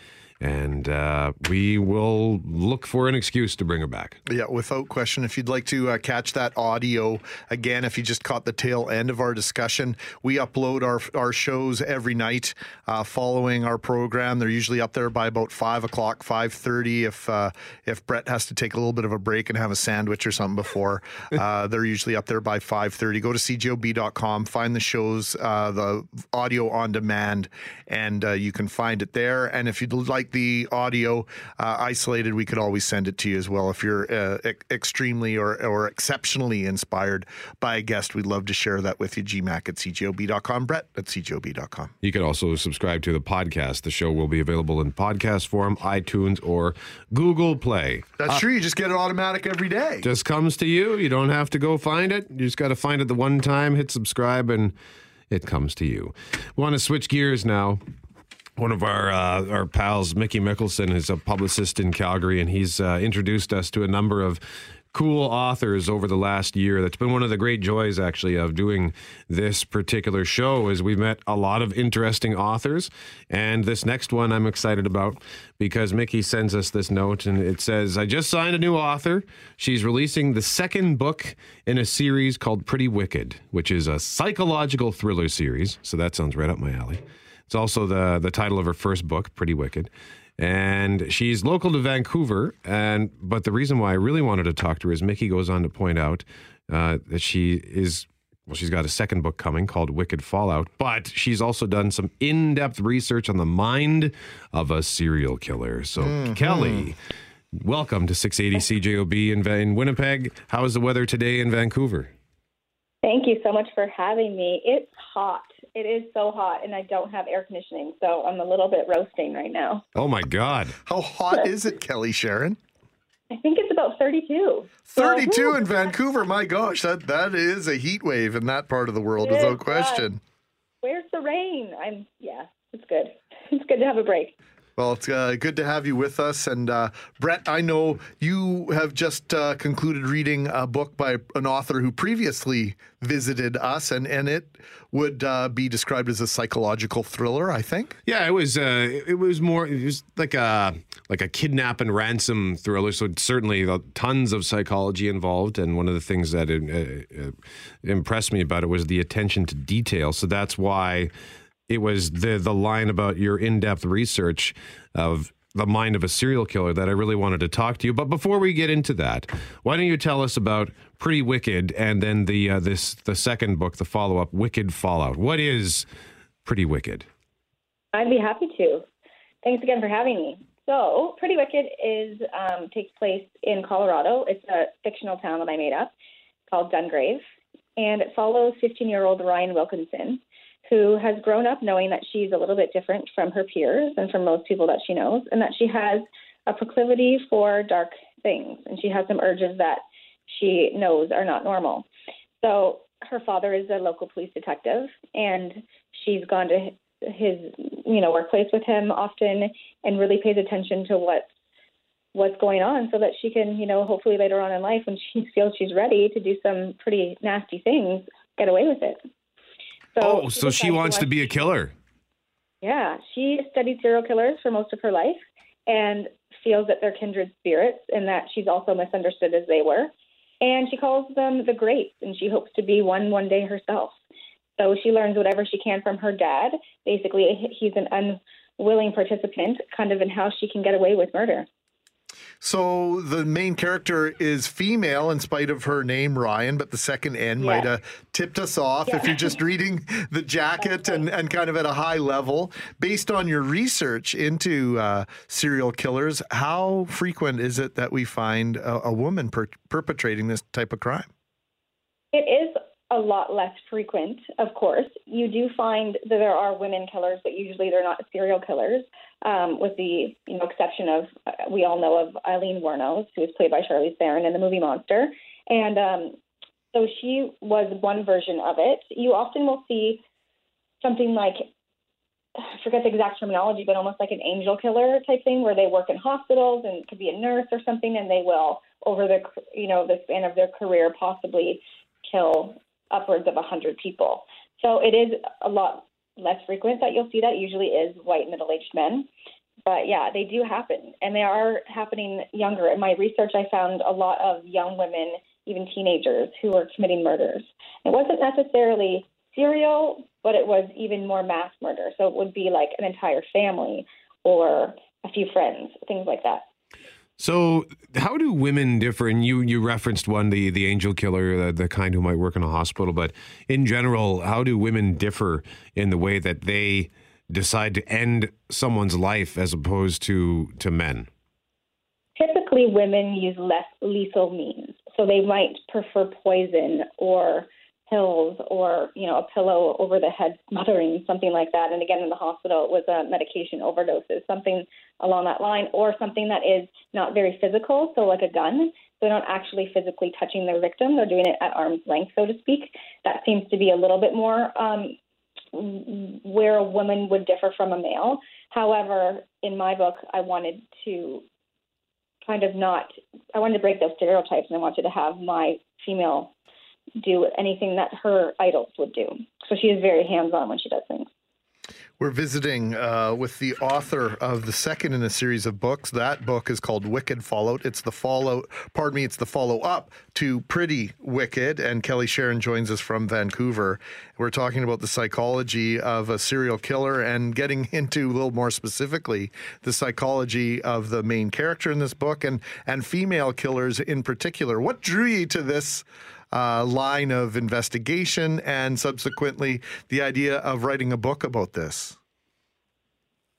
And uh, we will look for an excuse to bring her back. Yeah, without question. If you'd like to uh, catch that audio again, if you just caught the tail end of our discussion, we upload our our shows every night uh, following our program. They're usually up there by about five o'clock, five thirty. If uh, if Brett has to take a little bit of a break and have a sandwich or something before, uh, they're usually up there by five thirty. Go to cjob.com, find the shows, uh, the audio on demand, and uh, you can find it there. And if you'd like the audio uh, isolated, we could always send it to you as well. If you're uh, e- extremely or, or exceptionally inspired by a guest, we'd love to share that with you. GMAC at cjob.com, Brett at cjob.com. You can also subscribe to the podcast. The show will be available in podcast form, iTunes, or Google Play. That's true. You just get it automatic every day. Just comes to you. You don't have to go find it. You just got to find it the one time, hit subscribe, and it comes to you. We want to switch gears now. One of our uh, our pals, Mickey Mickelson, is a publicist in Calgary, and he's uh, introduced us to a number of cool authors over the last year. That's been one of the great joys, actually, of doing this particular show. Is we've met a lot of interesting authors, and this next one I'm excited about because Mickey sends us this note, and it says, "I just signed a new author. She's releasing the second book in a series called Pretty Wicked, which is a psychological thriller series. So that sounds right up my alley." It's also the the title of her first book, Pretty Wicked and she's local to Vancouver. And but the reason why I really wanted to talk to her is Mickey goes on to point out uh, that she is well, she's got a second book coming called Wicked Fallout, but she's also done some in-depth research on the mind of a serial killer. So Mm-hmm. Kelly. Welcome to 680 CJOB in, in Winnipeg. How is the weather today in Vancouver? Thank you so much for having me. It's hot. It is so hot, and I don't have air conditioning, so I'm a little bit roasting right now. Oh my God. How hot is it, Kelly Charron? I think it's about 32. 32 whew, in Vancouver. My gosh, that that is a heat wave in that part of the world, It without is, question. Where's the rain? I'm yeah, it's good. It's good to have a break. Well, it's uh, good to have you with us. And uh, Brett, I know you have just uh, concluded reading a book by an author who previously visited us, and, and it would uh, be described as a psychological thriller, I think. Yeah, it was. Uh, it was more. It was like a like a kidnap and ransom thriller. So certainly tons of psychology involved. And one of the things that uh, impressed me about it was the attention to detail. So that's why it was the the line about your in depth research of the mind of a serial killer that I really wanted to talk to you. But before we get into that, why don't you tell us about Pretty Wicked and then the uh, this the second book, the follow up, Wicked Fallout. What is Pretty Wicked? I'd be happy to. Thanks again for having me. So, Pretty Wicked is um, takes place in Colorado. It's a fictional town that I made up called Dungrave, and it follows 15-year-old Ryan Wilkinson, who has grown up knowing that she's a little bit different from her peers and from most people that she knows, and that she has a proclivity for dark things, and she has some urges that she knows are not normal. So, her father is a local police detective, and she's gone to his you know workplace with him often and really pays attention to what's what's going on so that she can you know hopefully later on in life when she feels she's ready to do some pretty nasty things get away with it so oh, so she wants to be a killer. yeah she studied serial killers for most of her life and feels that they're kindred spirits and that she's also misunderstood as they were and she calls them the greats and she hopes to be one one day herself so she learns whatever she can from her dad. Basically, he's an unwilling participant, kind of in how she can get away with murder. So the main character is female in spite of her name, Ryan, but the second N might have tipped us off if you're just reading the jacket and, and kind of at a high level. Based on your research into uh, serial killers, how frequent is it that we find a, a woman per- perpetrating this type of crime? It is a lot less frequent, of course. You do find that there are women killers, but usually they're not serial killers, um, with the you know exception of uh, we all know of Aileen Wuornos, who was played by Charlize Theron in the movie Monster, and um, so she was one version of it. You often will see something like I forget the exact terminology, but almost like an angel killer type thing, where they work in hospitals and could be a nurse or something, and they will over the you know the span of their career possibly kill upwards of a 100 people. So it is a lot less frequent that you'll see that. Usually is white middle aged men. But yeah, they do happen. And they are happening younger. In my research, I found a lot of young women, even teenagers, who were committing murders. It wasn't necessarily serial, but it was even more mass murder. So it would be like an entire family or a few friends, things like that. So, how do women differ? And you you referenced one, the the angel killer, the, the kind who might work in a hospital. But in general, how do women differ in the way that they decide to end someone's life as opposed to to men? Typically, women use less lethal means, so they might prefer poison or pills or you know a pillow over the head smothering something like that. And again in the hospital it was a medication overdoses something along that line or something that is not very physical so like a gun. So they're not actually physically touching their victim. They're doing it at arm's length so to speak. That seems to be a little bit more um, where a woman would differ from a male. However in my book i wanted to kind of not. I wanted to break those stereotypes, and I wanted to have my female do anything that her idols would do. So she is very hands-on when she does things. We're visiting uh, with the author of the second in a series of books. That book is called Wicked Fallout. It's the follow, pardon me, it's the follow up to Pretty Wicked. And Kelly Charron joins us from Vancouver. We're talking about the psychology of a serial killer and getting into a little more specifically the psychology of the main character in this book and and female killers in particular. What drew you to this? Uh, line of investigation and subsequently the idea of writing a book about this?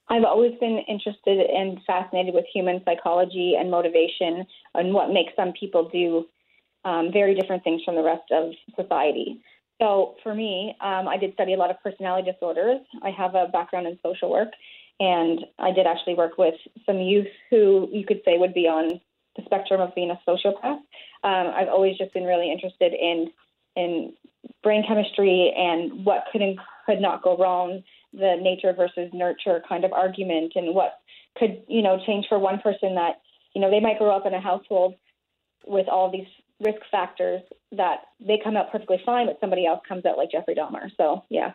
I've always been interested and fascinated with human psychology and motivation and what makes some people do um, very different things from the rest of society. So for me, um, I did study a lot of personality disorders. I have a background in social work, and I did actually work with some youth who you could say would be on the spectrum of being a sociopath. Um, I've always just been really interested in in brain chemistry and what could and could not go wrong, the nature versus nurture kind of argument, and what could you know change for one person that you know they might grow up in a household with all these risk factors that they come out perfectly fine, but somebody else comes out like Jeffrey Dahmer. So yeah,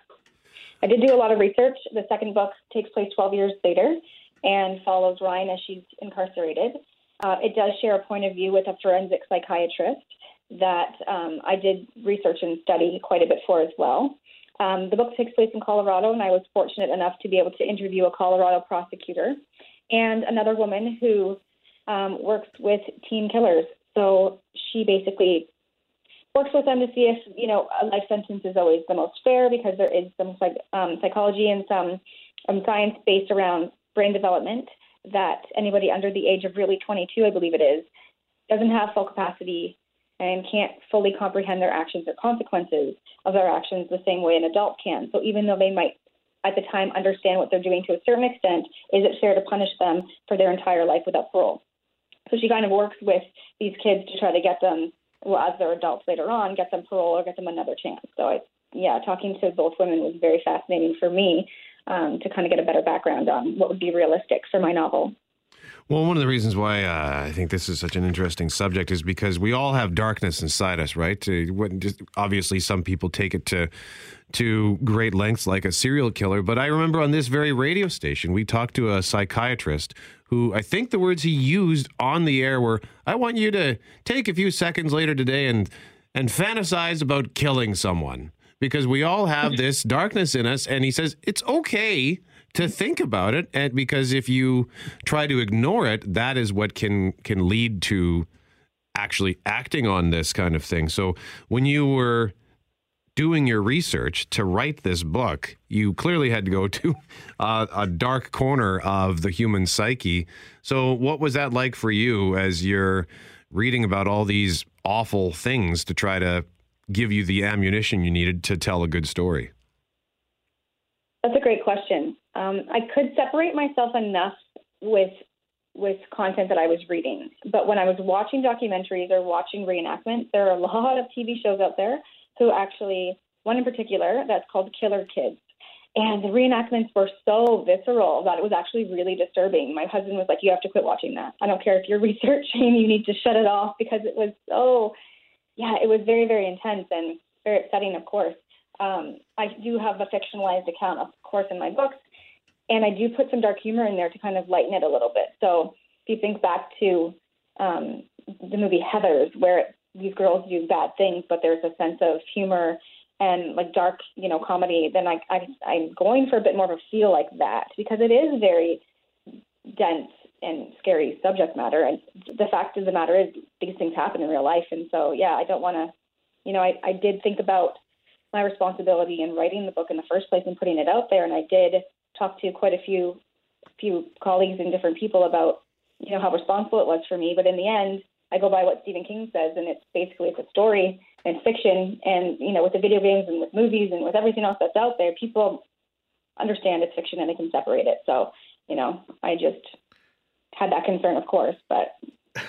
I did do a lot of research. The second book takes place 12 years later and follows Ryan as she's incarcerated. Uh, it does share a point of view with a forensic psychiatrist that um, I did research and study quite a bit for as well. Um, the book takes place in Colorado, and I was fortunate enough to be able to interview a Colorado prosecutor and another woman who um, works with teen killers. So she basically works with them to see if you know a life sentence is always the most fair because there is some psych- um, psychology and some um, science based around brain development that anybody under the age of really 22, I believe it is, doesn't have full capacity and can't fully comprehend their actions or consequences of their actions the same way an adult can. So even though they might at the time understand what they're doing to a certain extent, is it fair to punish them for their entire life without parole? So she kind of works with these kids to try to get them, well, as they're adults later on, get them parole or get them another chance. So I, yeah, talking to both women was very fascinating for me um, to kind of get a better background on what would be realistic for my novel. Well, one of the reasons why uh, I think this is such an interesting subject is because we all have darkness inside us, right? obviously, some people take it to to great lengths, like a serial killer. But I remember on this very radio station, we talked to a psychiatrist who I think the words he used on the air were, "I want you to take a few seconds later today and and fantasize about killing someone." Because we all have this darkness in us. And he says it's okay to think about it, and because if you try to ignore it, that is what can can lead to actually acting on this kind of thing. So when you were doing your research to write this book, you clearly had to go to uh, a dark corner of the human psyche. So, what was that like for you as you're reading about all these awful things to try to give you the ammunition you needed to tell a good story? That's a great question. Um, I could separate myself enough with with content that I was reading, but when I was watching documentaries or watching reenactments, there are a lot of TV shows out there who actually one in particular that's called Killer Kids. And the reenactments were so visceral that it was actually really disturbing. My husband was like, You have to quit watching that. I don't care if you're researching, you need to shut it off because it was so yeah, it was very, very intense and very upsetting, of course. Um, I do have a fictionalized account, of course, in my books, and I do put some dark humor in there to kind of lighten it a little bit. So if you think back to um, the movie Heathers, where these girls do bad things, but there's a sense of humor and like dark, you know, comedy, then I, I I'm going for a bit more of a feel like that because it is very dense and scary subject matter. And the fact of the matter is, these things happen in real life. And so, yeah, I don't want to, you know, I, I did think about my responsibility in writing the book in the first place and putting it out there. And I did talk to quite a few few colleagues and different people about, you know, how responsible it was for me. But in the end, I go by what Stephen King says, and it's basically it's a story and fiction. And you know, with the video games and with movies and with everything else that's out there, people understand it's fiction and they can separate it. So, you know, I just had that concern, of course, but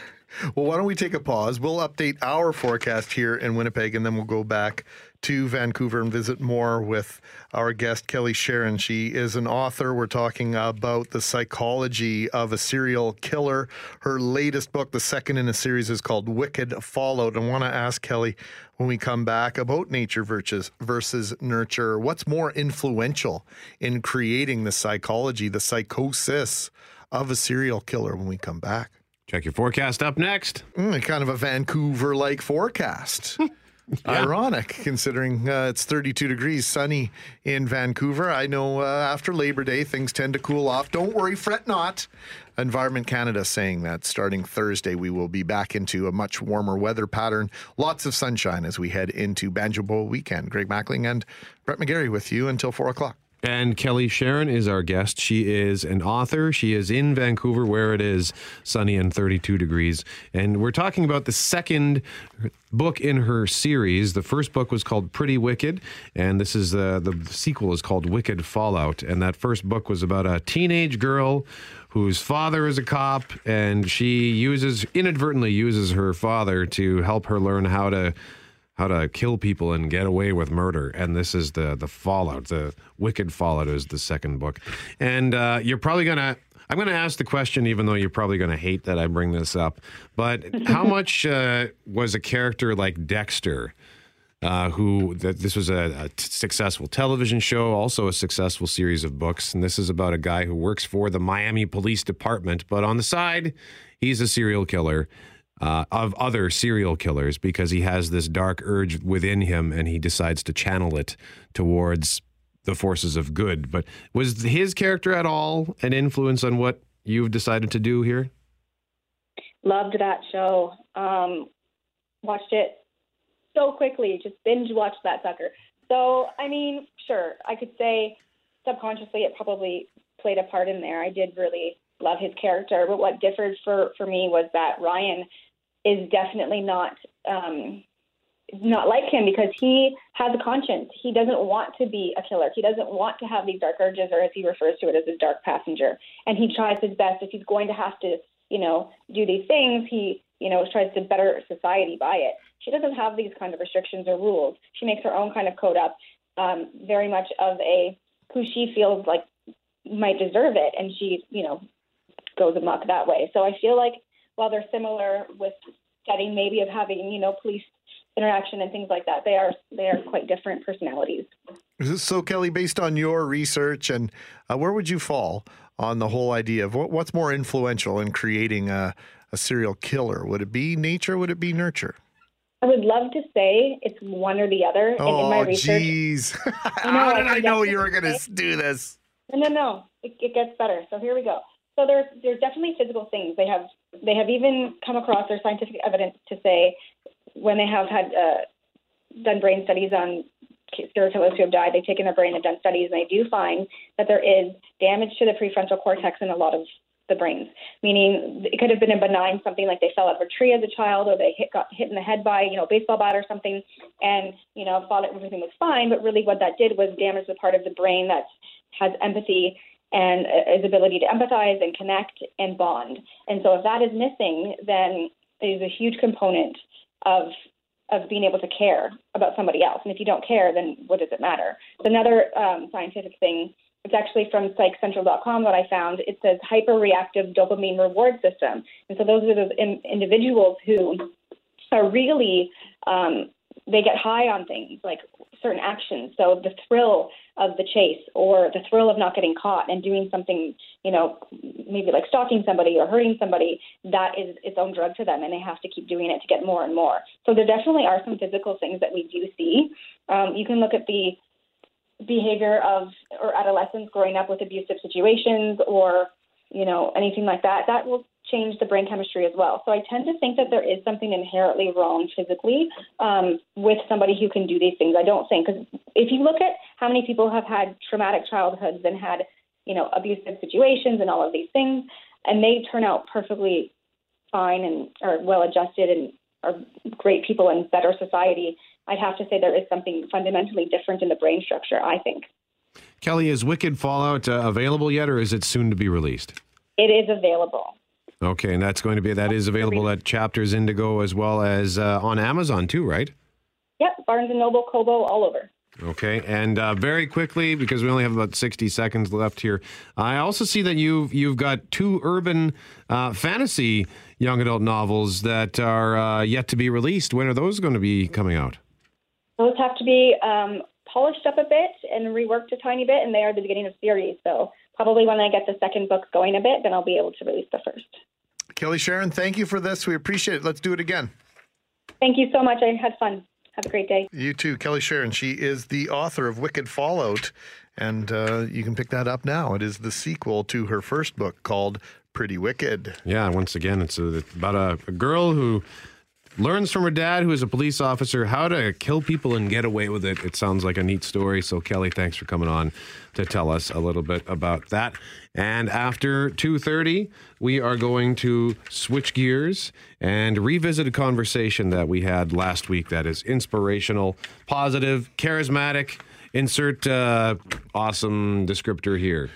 Well, why don't we take a pause? We'll update our forecast here in Winnipeg, and then we'll go back to Vancouver and visit more with our guest, Kelly Charron. She is an author. We're talking about the psychology of a serial killer. Her latest book, the second in a series, is called Wicked Fallout. I want to ask Kelly when we come back about nature versus, versus nurture. What's more influential in creating the psychology, the psychosis of a serial killer when we come back? Check your forecast up next. Mm, kind of a Vancouver like forecast. Ironic, considering uh, it's 32 degrees, sunny in Vancouver. I know uh, after Labor Day, things tend to cool off. Don't worry, fret not. Environment Canada saying that starting Thursday, we will be back into a much warmer weather pattern. Lots of sunshine as we head into Banjo Bowl weekend. Greg Mackling and Brett McGarry with you until 4 o'clock. And Kelly Charron is our guest. She is an author. She is in Vancouver, where it is sunny and 32 degrees. And we're talking about the second book in her series. The first book was called Pretty Wicked, and this is uh, the sequel is called Wicked Fallout. And that first book was about a teenage girl whose father is a cop, and she uses inadvertently uses her father to help her learn how to how to kill people and get away with murder. And this is the the fallout. The wicked fallout is the second book. And uh, you're probably gonna. I'm going to ask the question, even though you're probably going to hate that I bring this up. But how much uh, was a character like Dexter, uh, who that this was a, successful television show, also a successful series of books, and this is about a guy who works for the Miami Police Department, but on the side, he's a serial killer uh, of other serial killers because he has this dark urge within him and he decides to channel it towards the forces of good. But was his character at all an influence on what you've decided to do here? Loved that show. Um, watched it so quickly, just binge watched that sucker. So, I mean, sure, I could say subconsciously it probably played a part in there. I did really love his character, but what differed for for me was that Ryan is definitely not um, not like him because he has a conscience. He doesn't want to be a killer. He doesn't want to have these dark urges, or as he refers to it, as a dark passenger. And he tries his best. If he's going to have to, you know, do these things, he, you know, tries to better society by it. She doesn't have these kind of restrictions or rules. She makes her own kind of code up, um, very much of a who she feels like might deserve it, and she, you know, goes amok that way. So I feel like while they're similar with setting maybe of having you know police interaction and things like that, they are they are quite different personalities. So Kelly, based on your research, and uh, where would you fall on the whole idea of what, what's more influential in creating a, a serial killer? Would it be nature? Would it be nurture? I would love to say it's one or the other. Oh, and in my research, jeez. I know, How did I I know you were going to do this? No, no, no. It, it gets better. So here we go. So there's there's definitely physical things. They have they have even come across their scientific evidence to say when they have had uh, done brain studies on killers who have died, they've taken their brain and done studies, and they do find that there is damage to the prefrontal cortex in a lot of the brains. Meaning it could have been a benign something like they fell out of a tree as a child, or they hit got hit in the head by you know a baseball bat or something, and you know thought everything was fine, but really what that did was damage the part of the brain that has empathy and his ability to empathize and connect and bond. And so if that is missing, then there's a huge component of of being able to care about somebody else. And if you don't care, then what does it matter? Another um, scientific thing, it's actually from psychcentral.com that I found. It says hyperreactive dopamine reward system. And so those are those in, individuals who are really um, they get high on things like certain actions. So the thrill of the chase or the thrill of not getting caught and doing something, you know, maybe like stalking somebody or hurting somebody, that is its own drug to them and they have to keep doing it to get more and more. So there definitely are some physical things that we do see. Um, you can look at the behavior of or adolescents growing up with abusive situations or you know anything like that that will change the brain chemistry as well. So I tend to think that there is something inherently wrong physically um, with somebody who can do these things. I don't think because if you look at how many people have had traumatic childhoods and had you know abusive situations and all of these things, and they turn out perfectly fine and are well adjusted and are great people in better society. I'd have to say there is something fundamentally different in the brain structure. I think. Kelly, is Wicked Fallout uh, available yet, or is it soon to be released? It is available. Okay, and that's going to be that is available at Chapters Indigo as well as uh, on Amazon too, right? Yep, Barnes and Noble, Kobo, all over. Okay, and uh, very quickly because we only have about sixty seconds left here. I also see that you've you've got two urban uh, fantasy young adult novels that are uh, yet to be released. When are those going to be coming out? Those have to be um, polished up a bit and reworked a tiny bit, and they are the beginning of series. So probably when I get the second book going a bit, then I'll be able to release the first. Kelly Charron, thank you for this. We appreciate it. Let's do it again. Thank you so much. I had fun. Have a great day. You too, Kelly Charron. She is the author of Wicked Fallout, and uh, you can pick that up now. It is the sequel to her first book called Pretty Wicked. Yeah, once again, it's a, about a, a girl who learns from her dad, who is a police officer, how to kill people and get away with it. It sounds like a neat story. So, Kelly, thanks for coming on to tell us a little bit about that. And after 2:30, we are going to switch gears and revisit a conversation that we had last week that is inspirational, positive, charismatic. Insert uh, awesome descriptor here.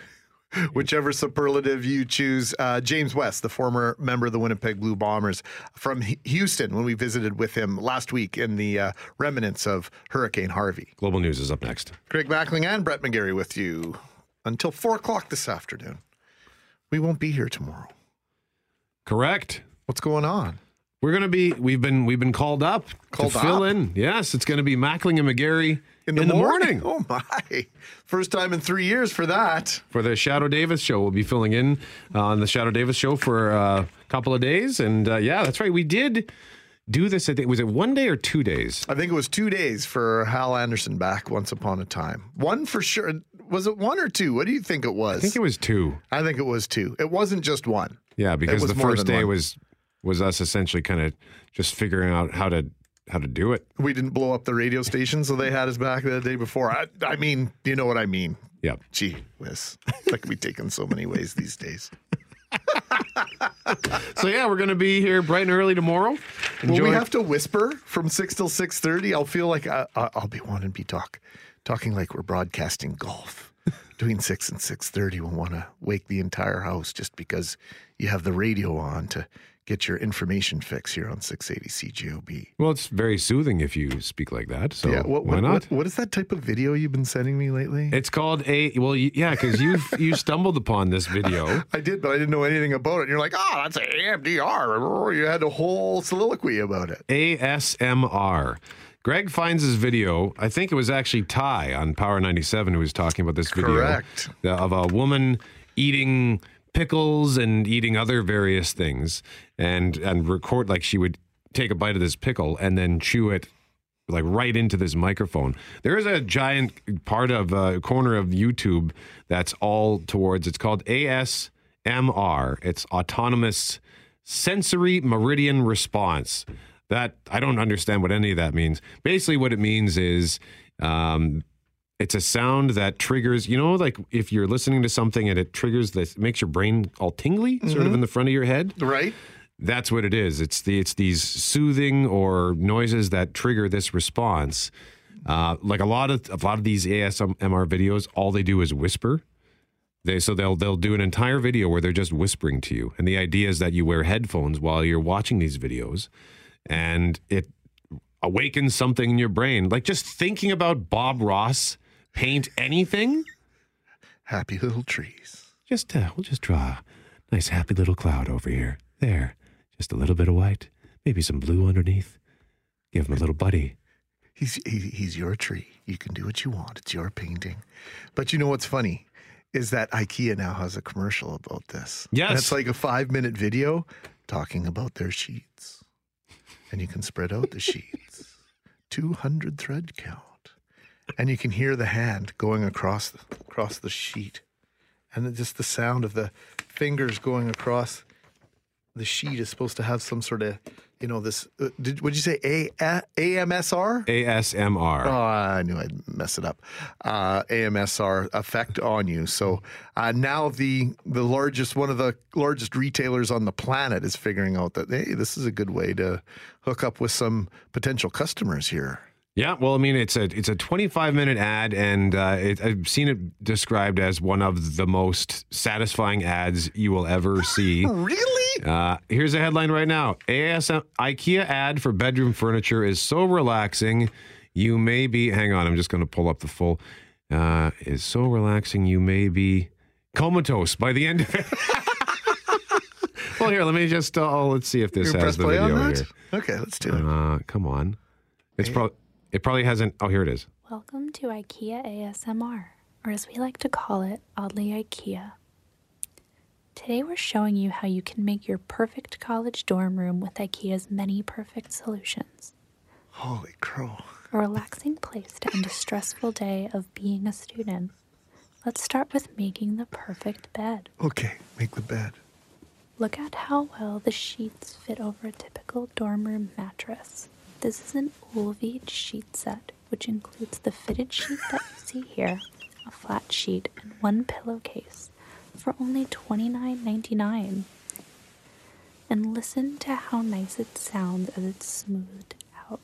Whichever superlative you choose. Uh, James West, the former member of the Winnipeg Blue Bombers from Houston, when we visited with him last week in the uh, remnants of Hurricane Harvey. Global News is up next. Greg Mackling and Brett McGarry with you until four o'clock this afternoon. We won't be here tomorrow. Correct. What's going on? We're gonna be. We've been. We've been called up Called to fill in. Yes, it's gonna be Mackling and McGarry In the, morning. Oh my! First time in three years for that. for the Shadow Davis show. We'll be filling in on the Shadow Davis show for uh, a couple of days, and uh, yeah, that's right. We did do this. I think was it one day or two days? I think it was two days for Hal Anderson back once upon a time. One for sure. Was it one or two? What do you think it was? I think it was two. I think it was two. It wasn't just one. Yeah, because the first day one. was was us essentially kind of just figuring out how to how to do it. We didn't blow up the radio station, so they had us back the day before. I, I mean, you know what I mean. Yeah. Gee whiz. That can be taken so many ways these days. So yeah, we're gonna be here bright and early tomorrow. Will we have to whisper from six till six thirty? I'll feel like I, I, I'll be wanting to be talk, talking like we're broadcasting golf. Between six and six thirty, we'll want to wake the entire house just because you have the radio on to get your information fix here on six eighty CJOB. Well, it's very soothing if you speak like that. So yeah, what, why what, not? What, what is that type of video you've been sending me lately? It's called a well, yeah, because you you stumbled upon this video. I did, but I didn't know anything about it. And you're like, oh, that's AMDR. You had a whole soliloquy about it. ASMR. Greg finds his video. I think it was actually Ty on Power 97 who was talking about this video Correct. of a woman eating pickles and eating other various things and and record like she would take a bite of this pickle and then chew it like right into this microphone. There is a giant part of a corner of YouTube that's all towards it's called ASMR. It's autonomous sensory meridian response. That I don't understand what any of that means. Basically, what it means is um, it's a sound that triggers. You know, like if you're listening to something and it triggers this, makes your brain all tingly, sort of in the front of your head. Right? That's what it is. It's the it's these soothing or noises that trigger this response. Uh, like a lot of a lot of these ASMR videos, all they do is whisper. They so they'll they'll do an entire video where they're just whispering to you, and the idea is that you wear headphones while you're watching these videos, and it awakens something in your brain, like just thinking about Bob Ross paint anything. Happy little trees. Just uh, we'll just draw a nice happy little cloud over here. There, just a little bit of white, maybe some blue underneath. Give him a little buddy. He's he, he's your tree. You can do what you want. It's your painting. But you know what's funny is that IKEA now has a commercial about this. Yes. And it's like a five minute video talking about their sheets. And you can spread out the sheets. 200 thread count. And you can hear the hand going across the, across the sheet. And just the sound of the fingers going across the sheet is supposed to have some sort of, you know, this. Uh, did would you say A, A AMSR? ASMR. Oh, I knew I'd mess it up. Uh, AMSR effect on you. So uh, now the the largest, one of the largest retailers on the planet is figuring out that hey, this is a good way to hook up with some potential customers here. Yeah, well, I mean, it's a it's a 25 minute ad, and uh, it, I've seen it described as one of the most satisfying ads you will ever see. Really? Uh, here's a headline right now: ASM IKEA ad for bedroom furniture is so relaxing, you may be. Hang on, I'm just going to pull up the full. Uh, is so relaxing, you may be comatose by the end of it. well, here, let me just. Uh, oh, let's see if this You has press the play video on that? here. Okay, let's do it. Uh, come on, it's probably. It probably hasn't. Oh, here it is. Welcome to IKEA ASMR, or as we like to call it, Oddly IKEA. Today we're showing you how you can make your perfect college dorm room with IKEA's many perfect solutions. Holy crow. A relaxing place to end a stressful day of being a student. Let's start with making the perfect bed. Okay, make the bed. Look at how well the sheets fit over a typical dorm room mattress. This is an Ullvide sheet set, which includes the fitted sheet that you see here, a flat sheet, and one pillowcase for only $29.99. And listen to how nice it sounds as it's smoothed out.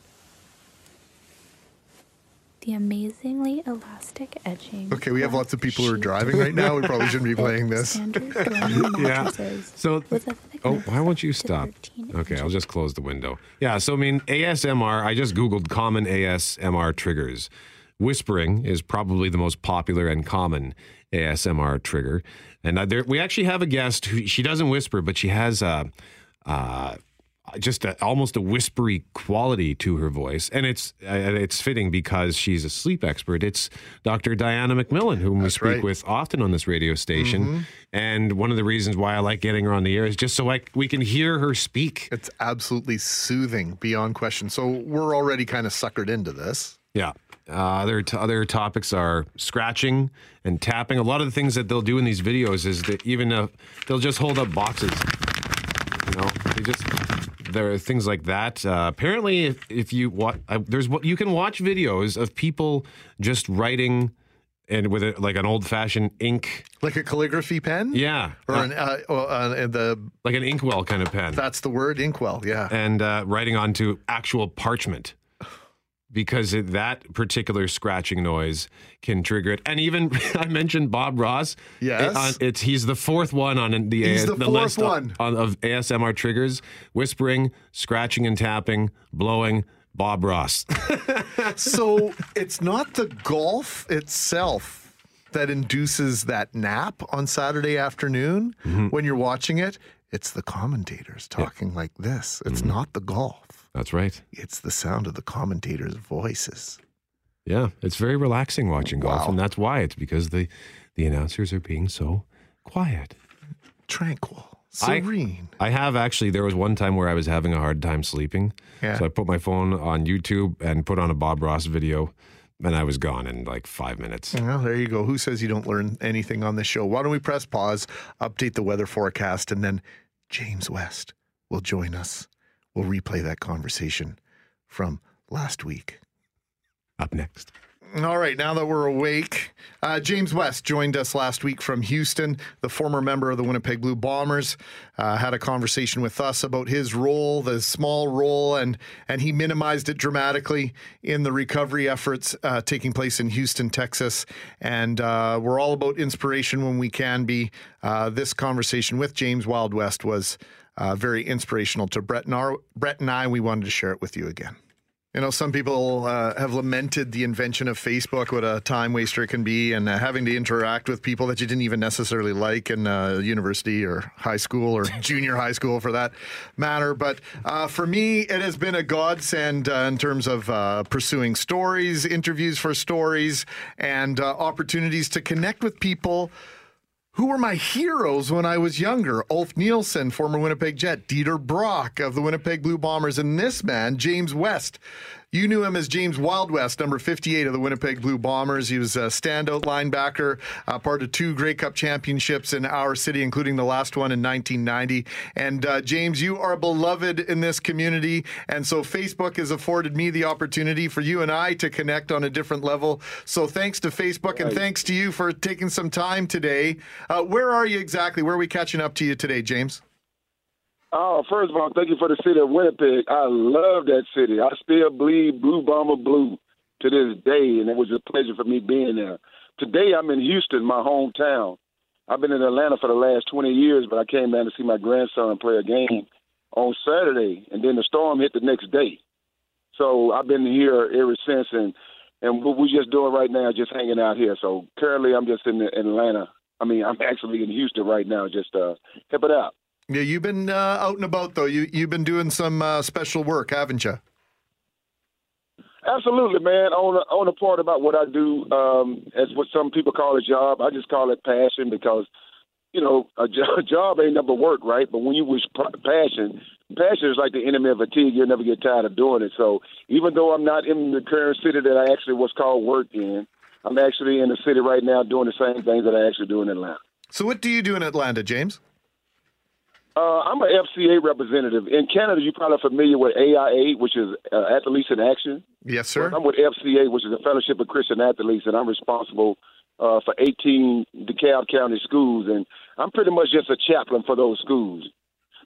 The amazingly elastic edging. Okay, we have lots of people who are driving right now. We probably shouldn't be playing this. Standard dorm room Yeah. So, oh, why won't you stop? Okay, I'll just close the window. Yeah, so I mean, ASMR, I just Googled common ASMR triggers. Whispering is probably the most popular and common ASMR trigger. And uh, there, we actually have a guest who she doesn't whisper, but she has uh, uh, just a, almost a whispery quality to her voice, and it's uh, it's fitting because she's a sleep expert. It's Dr. Diana McMillan, whom we speak right. with often on this radio station. Mhm. And one of the reasons why I like getting her on the air is just so I, we can hear her speak. It's absolutely soothing, beyond question. So we're already kind of suckered into this. Yeah. Uh, other t- other topics are scratching and tapping. A lot of the things that they'll do in these videos is that even uh, they'll just hold up boxes. You know, there are things like that. Uh, apparently, if, if you watch, uh, there's what you can watch videos of people just writing and with a, like an old fashioned ink, like a calligraphy pen. Yeah, Or an uh, uh, uh, the like an inkwell kind of pen. that's the word inkwell. Yeah. and uh, writing onto actual parchment because it, that particular scratching noise can trigger it. And even I mentioned Bob Ross. Yes. It- on- it's he's the fourth one on the He's the fourth list of- one. on, of ASMR triggers: whispering, scratching and tapping, blowing. Bob Ross. so it's not the golf itself that induces that nap on Saturday afternoon Mm-hmm. when you're watching it. It's the commentators talking like this. It's Mm-hmm. not the golf. That's right. It's the sound of the commentators' voices. Yeah, it's very relaxing watching golf, and that's why it's because the the announcers are being so quiet. Tranquil, I- serene. I have actually. There was one time where I was having a hard time sleeping, Yeah. so I put my phone on YouTube and put on a Bob Ross video, and I was gone in like five minutes. Well, there you go. Who says you don't learn anything on this show? Why don't we press pause, update the weather forecast, and then James West will join us. We'll replay that conversation from last week. Up next. All right, now that we're awake, uh, James West joined us last week from Houston, the former member of the Winnipeg Blue Bombers, uh, had a conversation with us about his role, the small role, and and he minimized it dramatically in the recovery efforts uh, taking place in Houston, Texas. And uh, we're all about inspiration when we can be. Uh, this conversation with James Wild West was uh, very inspirational to Brett and, our, Brett and I. We wanted to share it with you again. You know, some people uh, have lamented the invention of Facebook, what a time waster it can be, and uh, having to interact with people that you didn't even necessarily like in uh, university or high school or junior high school for that matter. But uh, for me, it has been a godsend uh, in terms of uh, pursuing stories, interviews for stories, and uh, opportunities to connect with people who were my heroes when I was younger. Ulf Nilsson, former Winnipeg Jet, Dieter Brock of the Winnipeg Blue Bombers, and this man, James West. You knew him as James Wild West, number 58 of the Winnipeg Blue Bombers. He was a standout linebacker, uh, part of two Grey Cup championships in our city, including the last one in 1990. And uh, James, you are beloved in this community. And so Facebook has afforded me the opportunity for you and I to connect on a different level. So thanks to Facebook and thanks to you for taking some time today. Uh, where are you exactly? Where are we catching up to you today, James? Oh, first of all, thank you for the city of Winnipeg. I love that city. I still bleed Blue Bomber Blue to this day, and it was a pleasure for me being there. Today, I'm in Houston, my hometown. I've been in Atlanta for the last 20 years, but I came down to see my grandson play a game on Saturday, and then the storm hit the next day. So I've been here ever since, and and what we're just doing right now, just hanging out here. So currently, I'm just in, in Atlanta. I mean, I'm actually in Houston right now, just uh, it out. Yeah, you've been uh, out and about though. You you've been doing some uh, special work, haven't you? Absolutely, man. On the, on the part about what I do, um, as what some people call a job, I just call it passion because, you know, a, jo- a job ain't never work, right? But when you wish p- passion, passion is like the enemy of fatigue. You'll never get tired of doing it. So even though I'm not in the current city that I actually was called work in, I'm actually in the city right now doing the same things that I actually do in Atlanta. So what do you do in Atlanta, James? Uh, I'm an FCA representative. In Canada, you're probably familiar with AIA, which is uh, Athletes in Action. Yes, sir. I'm with FCA, which is the Fellowship of Christian Athletes, and I'm responsible uh, for 18 DeKalb County schools, and I'm pretty much just a chaplain for those schools.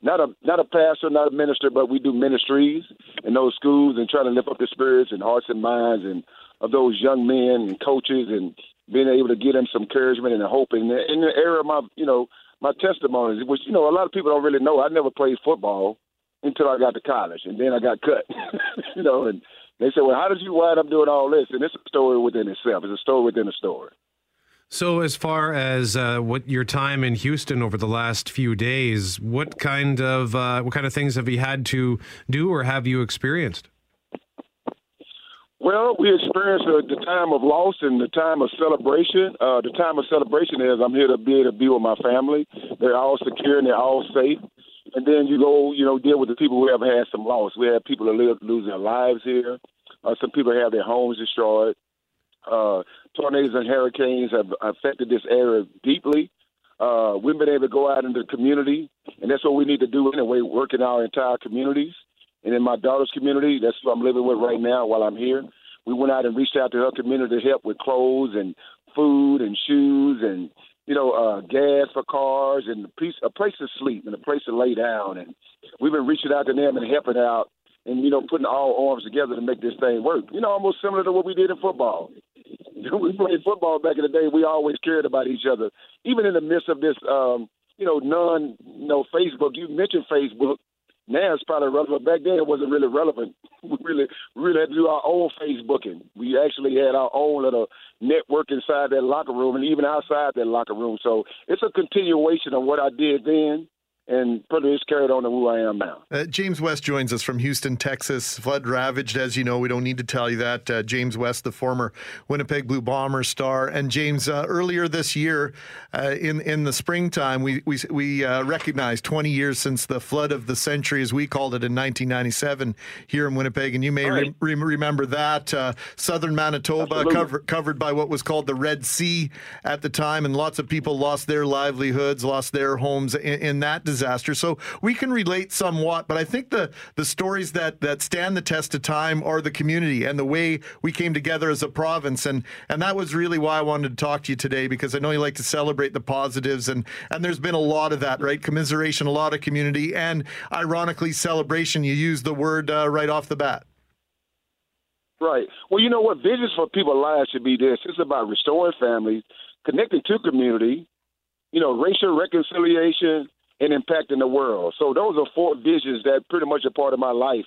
Not a not a pastor, not a minister, but we do ministries in those schools and try to lift up the spirits and hearts and minds and of those young men and coaches and being able to give them some encouragement and hope the, in the era of my you know my testimonies, which you know a lot of people don't really know. I never played football until I got to college, and then I got cut. you know, and they said, "Well, how did you wind up doing all this?" And it's a story within itself. It's a story within a story. So, as far as uh, what your time in Houston over the last few days, what kind of uh, what kind of things have you had to do, or have you experienced? Well, we experienced uh, the time of loss and the time of celebration. Uh, the time of celebration is I'm here to be able to be with my family. They're all secure and they're all safe. And then you go, you know, deal with the people who have had some loss. We have people that live lose their lives here. Uh, some people have their homes destroyed. Uh, tornadoes and hurricanes have affected this area deeply. Uh, we've been able to go out into the community, and that's what we need to do anyway, work in our entire communities. And in my daughter's community, that's what I'm living with right now while I'm here. We went out and reached out to her community to help with clothes and food and shoes and you know uh, gas for cars and a place, a place to sleep and a place to lay down. And we've been reaching out to them and helping out and you know putting all arms together to make this thing work. You know, almost similar to what we did in football. we played football back in the day. We always cared about each other, even in the midst of this. Um, you know, non, you know, Facebook. You mentioned Facebook now it's probably relevant. Back then it wasn't really relevant. We really really had to do our own Facebooking. We actually had our own little network inside that locker room and even outside that locker room. So it's a continuation of what I did then and much carried on to who I am now. Uh, James West joins us from Houston, Texas. Flood ravaged, as you know. We don't need to tell you that. Uh, James West, the former Winnipeg Blue Bomber star, and James. Uh, earlier this year, uh, in in the springtime, we we we uh, recognized 20 years since the flood of the century, as we called it in 1997 here in Winnipeg, and you may right. re- remember that uh, southern Manitoba covered covered by what was called the Red Sea at the time, and lots of people lost their livelihoods, lost their homes in, in that disaster. So we can relate somewhat, but I think the the stories that that stand the test of time are the community and the way we came together as a province, and and that was really why I wanted to talk to you today because I know you like to celebrate the positives, and and there's been a lot of that, right? Commiseration, a lot of community, and ironically, celebration. You use the word uh, right off the bat. Right. Well, you know what? Visions for People Lives should be this. It's about restoring families, connecting to community, you know, racial reconciliation, and impacting the world. So those are four visions that pretty much are part of my life.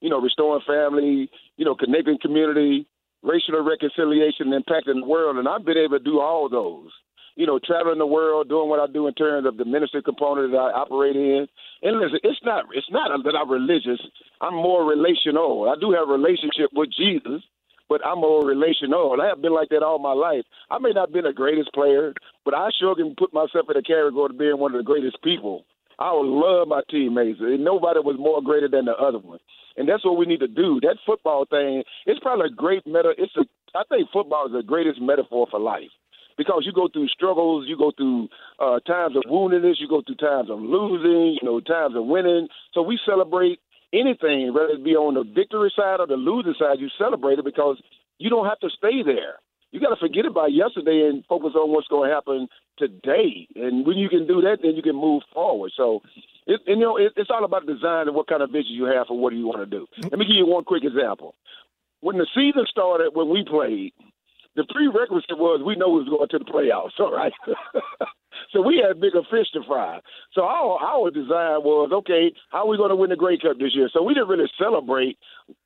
You know, restoring family, you know, connecting community, racial reconciliation, and impacting the world. And I've been able to do all those. You know, traveling the world, doing what I do in terms of the ministry component that I operate in. And listen, it's not it's not that I'm religious. I'm more relational. I do have a relationship with Jesus, but I'm more relational. And I have been like that all my life. I may not have been the greatest player, but I sure can put myself in a category of being one of the greatest people. I would love my teammates. And nobody was more greater than the other one. And that's what we need to do. That football thing, it's probably a great meta. It's a, I think football is the greatest metaphor for life because you go through struggles, you go through uh, times of woundedness, you go through times of losing, you know, times of winning. So we celebrate anything, whether it be on the victory side or the losing side, you celebrate it because you don't have to stay there. You got to forget about yesterday and focus on what's going to happen today. And when you can do that, then you can move forward. So, it, and, you know, it, it's all about design and what kind of vision you have for what do you want to do. Let me give you one quick example. When the season started, when we played, the prerequisite was we know we was going to the playoffs, all right? so we had bigger fish to fry. So our our design was okay. How are we going to win the Grey Cup this year? So we didn't really celebrate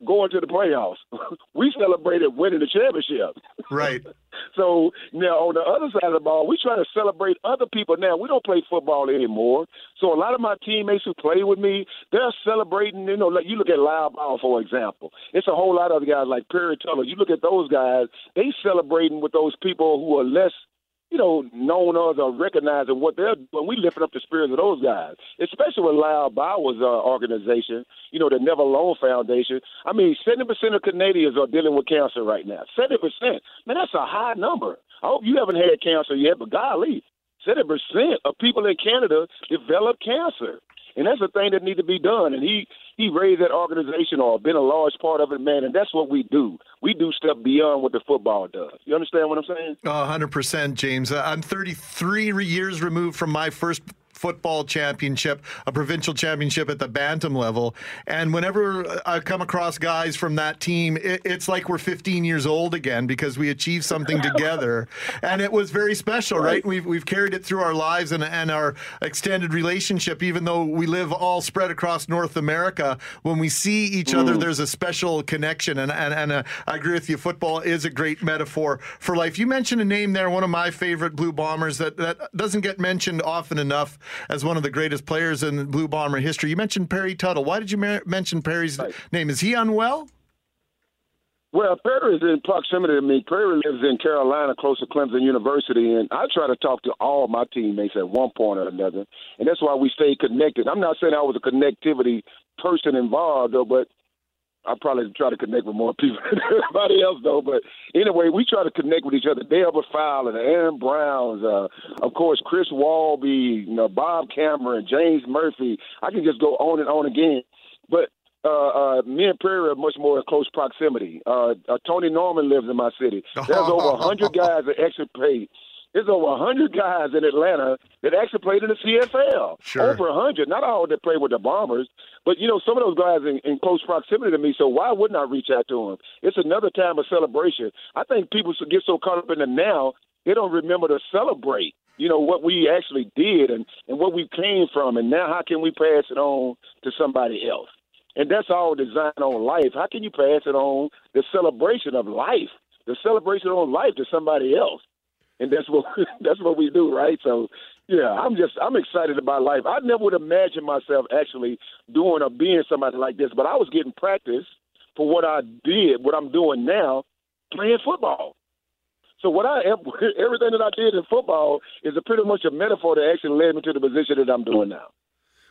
going to the playoffs. we celebrated winning the championship. Right. So now on the other side of the ball, we try to celebrate other people. Now we don't play football anymore. So a lot of my teammates who play with me, they're celebrating. You know, like you look at Lyle Bauer for example. It's a whole lot of guys like Perry Tuttle. You look at those guys, they celebrating with those people who are less you know, known us or recognizing what they're doing. We lifting up the spirits of those guys, especially with Lyle Bauer's uh, organization, you know, the Never Alone Foundation. I mean, 70% of Canadians are dealing with cancer right now. 70%. Man, that's a high number. I hope you haven't had cancer yet, but golly, 70% of people in Canada develop cancer. And that's a thing that needs to be done. And he he raised that organization or been a large part of it, man. And that's what we do. We do stuff beyond what the football does. You understand what I'm saying? Oh, 100%, James. Uh, I'm 33 years removed from my first football championship, a provincial championship at the bantam level. And whenever I come across guys from that team, it, it's like we're 15 years old again because we achieved something together. and it was very special, right? We've, we've carried it through our lives and, and our extended relationship, even though we live all spread across North America. When we see each mm. other, there's a special connection. And, and, and uh, I agree with you, football is a great metaphor for life. You mentioned a name there, one of my favorite Blue Bombers that, that doesn't get mentioned often enough as one of the greatest players in Blue Bomber history. You mentioned Perry Tuttle. Why did you ma- mention Perry's right. name? Is he unwell? Well, Perry is in proximity to me. Perry lives in Carolina, close to Clemson University, and I try to talk to all my teammates at one point or another, and that's why we stay connected. I'm not saying I was a connectivity person involved, though, but I probably try to connect with more people than everybody else, though. But anyway, we try to connect with each other. Dale Fowler, Aaron Browns, uh, of course, Chris Walby, you know, Bob Cameron, James Murphy. I can just go on and on again. But uh, uh, me and Perry are much more in close proximity. Uh, uh, Tony Norman lives in my city. There's over a 100 guys that extra paid there's over 100 guys in Atlanta that actually played in the CFL. Sure. Over 100. Not all that played with the Bombers, but, you know, some of those guys in, in close proximity to me, so why wouldn't I reach out to them? It's another time of celebration. I think people should get so caught up in the now, they don't remember to celebrate you know what we actually did and and what we came from and now how can we pass it on to somebody else and that's all designed on life how can you pass it on the celebration of life the celebration on life to somebody else and that's what that's what we do, right? So, yeah, I'm just I'm excited about life. I never would imagine myself actually doing or being somebody like this, but I was getting practice for what I did, what I'm doing now, playing football. So what I everything that I did in football is a pretty much a metaphor that actually led me to the position that I'm doing now.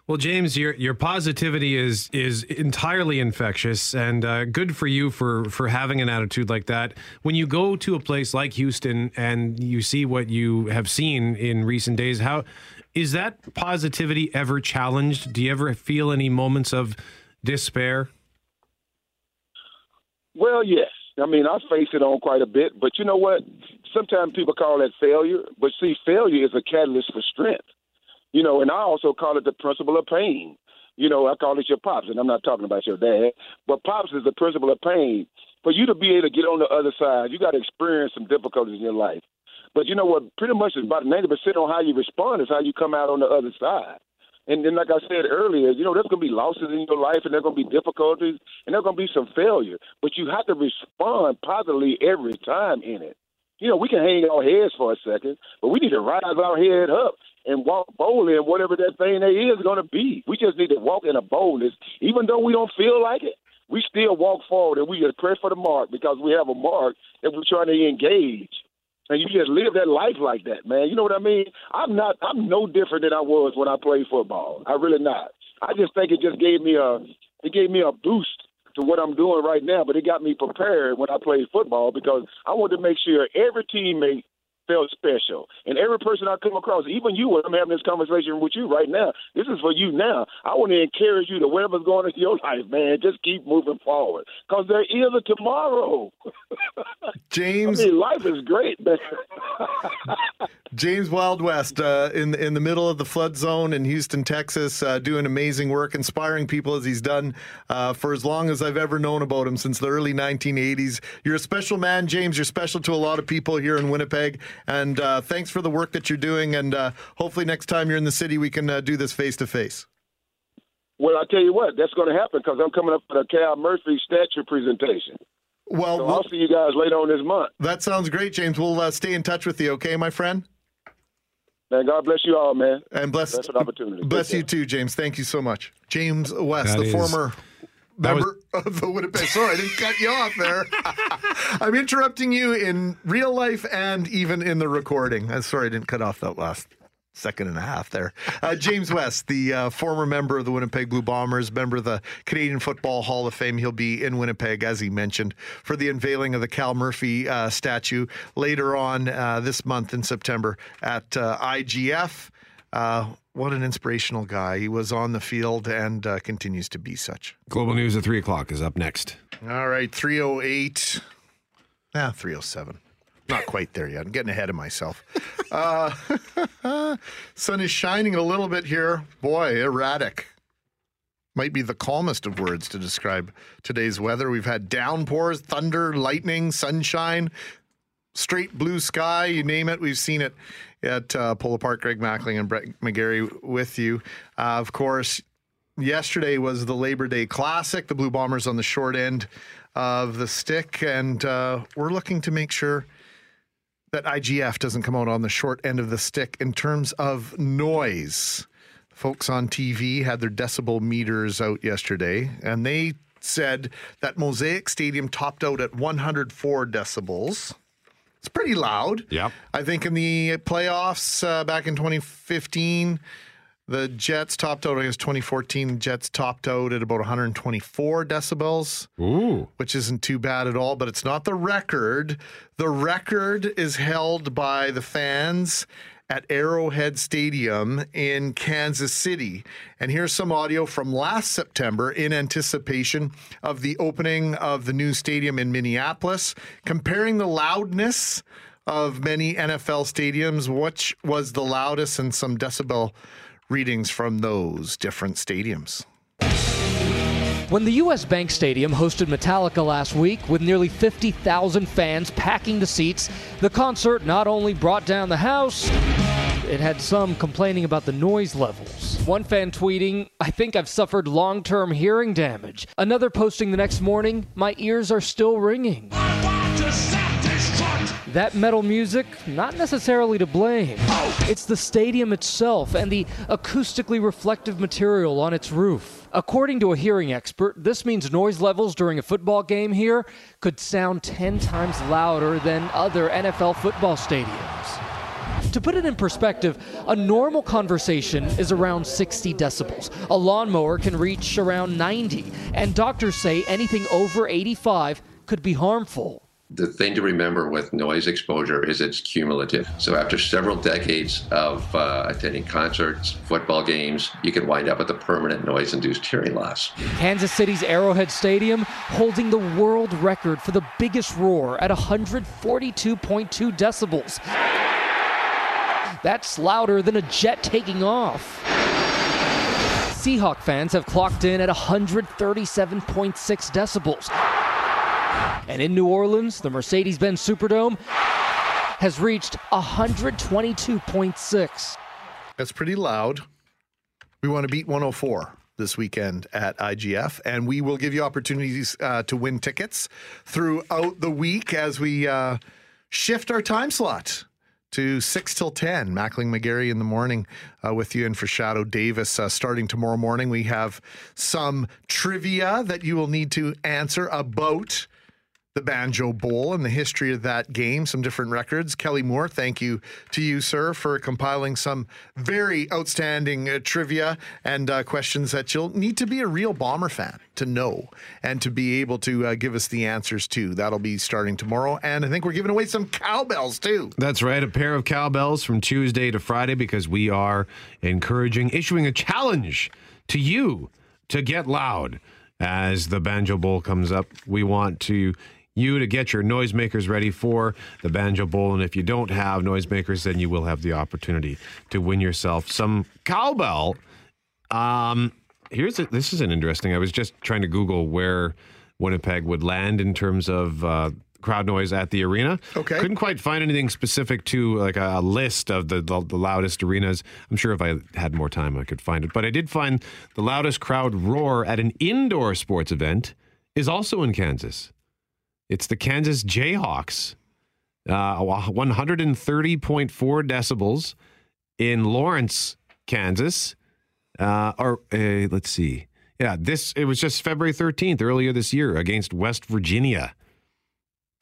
Well, James, your your positivity is is entirely infectious, and uh, good for you for for having an attitude like that. When you go to a place like Houston and you see what you have seen in recent days, how is that positivity ever challenged? Do you ever feel any moments of despair? Well, yes. I mean, I face it on quite a bit, but you know what? Sometimes people call that failure, but see, failure is a catalyst for strength. You know, and I also call it the principle of pain. You know, I call it your pops, and I'm not talking about your dad, but pops is the principle of pain. For you to be able to get on the other side, you got to experience some difficulties in your life. But you know what? Pretty much about 90% on how you respond is how you come out on the other side. And then, like I said earlier, you know, there's going to be losses in your life and there's going to be difficulties and there's going to be some failure. But you have to respond positively every time in it. You know, we can hang our heads for a second, but we need to rise our head up and walk boldly in whatever that thing that is going to be. We just need to walk in a boldness, even though we don't feel like it. We still walk forward and we just pray for the mark because we have a mark that we're trying to engage. And you just live that life like that, man. You know what I mean? I'm not. I'm no different than I was when I played football. I really not. I just think it just gave me a. It gave me a boost to what I'm doing right now, but it got me prepared when I played football because I wanted to make sure every teammate felt special. And every person I come across, even you, when I'm having this conversation with you right now, this is for you now. I want to encourage you to whatever's going on in your life, man, just keep moving forward because there is a tomorrow. James, I mean, life is great, man. James Wild West uh, in in the middle of the flood zone in Houston, Texas, uh, doing amazing work, inspiring people as he's done uh, for as long as I've ever known about him since the early 1980s. You're a special man, James. You're special to a lot of people here in Winnipeg And uh, thanks for the work that you're doing. And uh, hopefully, next time you're in the city, we can uh, do this face to face. Well, I tell you what, that's going to happen because I'm coming up with a Cal Murphy statue presentation. Well, so we'll- I'll see you guys later on this month. That sounds great, James. We'll uh, stay in touch with you, okay, my friend? Man, God bless you all, man. And bless, That's an opportunity. bless you too, James. Thank you so much. James West, That the is- former that was- member of the Winnipeg. Sorry, I didn't cut you off there. I'm interrupting you in real life and even in the recording. I'm sorry I didn't cut off that last second and a half there. Uh, James West, the uh, former member of the Winnipeg Blue Bombers, member of the Canadian Football Hall of Fame. He'll be in Winnipeg, as he mentioned, for the unveiling of the Cal Murphy uh, statue later on uh, this month in September at uh, IGF. What an inspirational guy. He was on the field and uh, continues to be such. Global News at 3 o'clock is up next. All right, 308. Ah, 307. Not quite there yet. I'm getting ahead of myself. Uh, sun is shining a little bit here. Boy, erratic. Might be the calmest of words to describe today's weather. We've had downpours, thunder, lightning, sunshine, straight blue sky, you name it. We've seen it at uh, Polo Park. Greg Mackling and Brett McGarry with you. Uh, of course, yesterday was the Labor Day Classic. The Blue Bombers on the short end of the stick, and uh, we're looking to make sure that IGF doesn't come out on the short end of the stick in terms of noise. Folks on TV had their decibel meters out yesterday, and they said that Mosaic Stadium topped out at 104 decibels. It's pretty loud. Yeah. I think in the playoffs uh, back in 2015, the Jets topped out, I guess 2014, the Jets topped out at about 124 decibels, Ooh. which isn't too bad at all, but it's not the record. The record is held by the fans at Arrowhead Stadium in Kansas City. And here's some audio from last September in anticipation of the opening of the new stadium in Minneapolis, comparing the loudness of many NFL stadiums, which was the loudest, and some decibel readings from those different stadiums. When the U.S. Bank Stadium hosted Metallica last week with nearly 50,000 fans packing the seats, the concert not only brought down the house, it had some complaining about the noise levels. One fan tweeting, I think I've suffered long term hearing damage. Another posting the next morning, my ears are still ringing. That metal music, not necessarily to blame. It's the stadium itself and the acoustically reflective material on its roof. According to a hearing expert, this means noise levels during a football game here could sound 10 times louder than other NFL football stadiums. To put it in perspective, a normal conversation is around 60 decibels. A lawnmower can reach around 90, and doctors say anything over 85 could be harmful. The thing to remember with noise exposure is it's cumulative. So after several decades of uh, attending concerts, football games, you can wind up with a permanent noise-induced hearing loss. Kansas City's Arrowhead Stadium holding the world record for the biggest roar at 142.2 decibels. That's louder than a jet taking off. Seahawk fans have clocked in at 137.6 decibels. And in New Orleans, the Mercedes Benz Superdome has reached 122.6. That's pretty loud. We want to beat 104 this weekend at IGF, and we will give you opportunities uh, to win tickets throughout the week as we uh, shift our time slot to 6 till 10. Mackling McGarry in the morning uh, with you, and for Shadoe Davis uh, starting tomorrow morning. We have some trivia that you will need to answer about the Banjo Bowl and the history of that game, some different records. Kelly Moore, thank you to you, sir, for compiling some very outstanding uh, trivia and uh, questions that you'll need to be a real Bomber fan to know and to be able to uh, give us the answers to. That'll be starting tomorrow. And I think we're giving away some cowbells too. That's right, a pair of cowbells from Tuesday to Friday because we are encouraging, issuing a challenge to you to get loud as the Banjo Bowl comes up. We want to you to get your noisemakers ready for the Banjo Bowl. And if you don't have noisemakers, then you will have the opportunity to win yourself some cowbell. Um, here's a, this is an interesting. I was just trying to Google where Winnipeg would land in terms of uh, crowd noise at the arena. Okay. Couldn't quite find anything specific to like a, list of the, the the loudest arenas. I'm sure if I had more time, I could find it. But I did find the loudest crowd roar at an indoor sports event is also in Kansas. It's the Kansas Jayhawks. Uh, 130.4 decibels in Lawrence, Kansas. Uh, or uh, let's see. Yeah, this it was just February 13th earlier this year against West Virginia.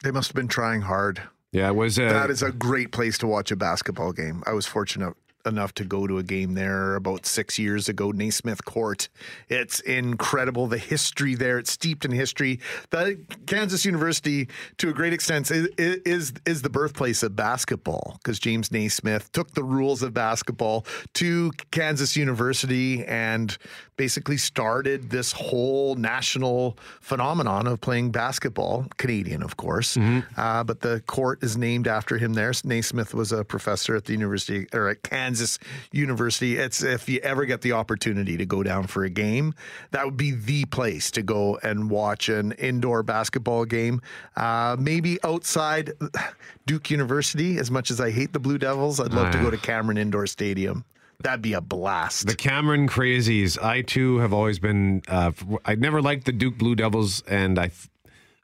They must have been trying hard. Yeah, it was. Uh, that is a great place to watch a basketball game. I was fortunate enough to go to a game there about six years ago, Naismith Court. It's incredible. The history there, it's steeped in history. The Kansas University, to a great extent, is is, is the birthplace of basketball because James Naismith took the rules of basketball to Kansas University and basically started this whole national phenomenon of playing basketball, Canadian, of course. Uh, but the court is named after him there. Naismith was a professor at the university or at Kansas University. It's if you ever get the opportunity to go down for a game, that would be the place to go and watch an indoor basketball game. Uh, maybe outside Duke University, as much as I hate the Blue Devils, I'd love to Ah. go to Cameron Indoor Stadium. That'd be a blast. The Cameron Crazies. I too have always been. Uh, I never liked the Duke Blue Devils, and I, th-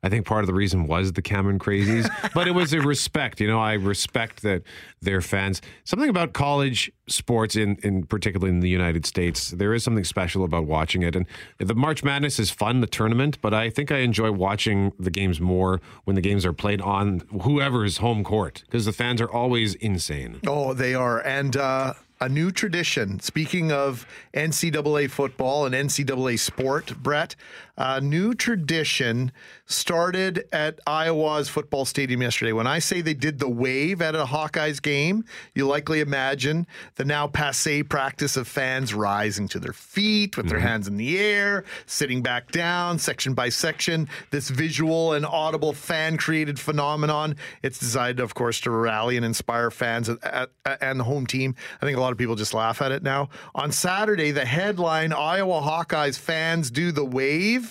I think part of the reason was the Cameron Crazies. but it was a respect. You know, I respect that they're fans. Something about college sports, in in particularly in the United States, there is something special about watching it. And the March Madness is fun, the tournament, but I think I enjoy watching the games more when the games are played on whoever's home court because the fans are always insane. Oh, they are. And uh, a new tradition. Speaking of NCAA football and NCAA sport, Brett, a new tradition started at Iowa's football stadium yesterday. When I say they did the wave at a Hawkeyes game, you likely imagine the now passe practice of fans rising to their feet with their mm-hmm. hands in the air, sitting back down, section by section. This visual and audible fan created phenomenon. It's designed, of course, to rally and inspire fans at, at, and the home team. I think a lot of people just laugh at it now. On Saturday, the headline Iowa Hawkeyes fans do the wave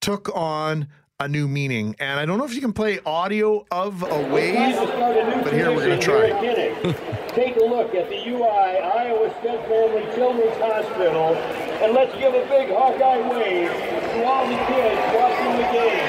took on a new meaning. And I don't know if you can play audio of a wave, but here we're going to try. Take a look at the UI Iowa State Family Children's Hospital, and let's give a big Hawkeye wave to all the kids watching the game.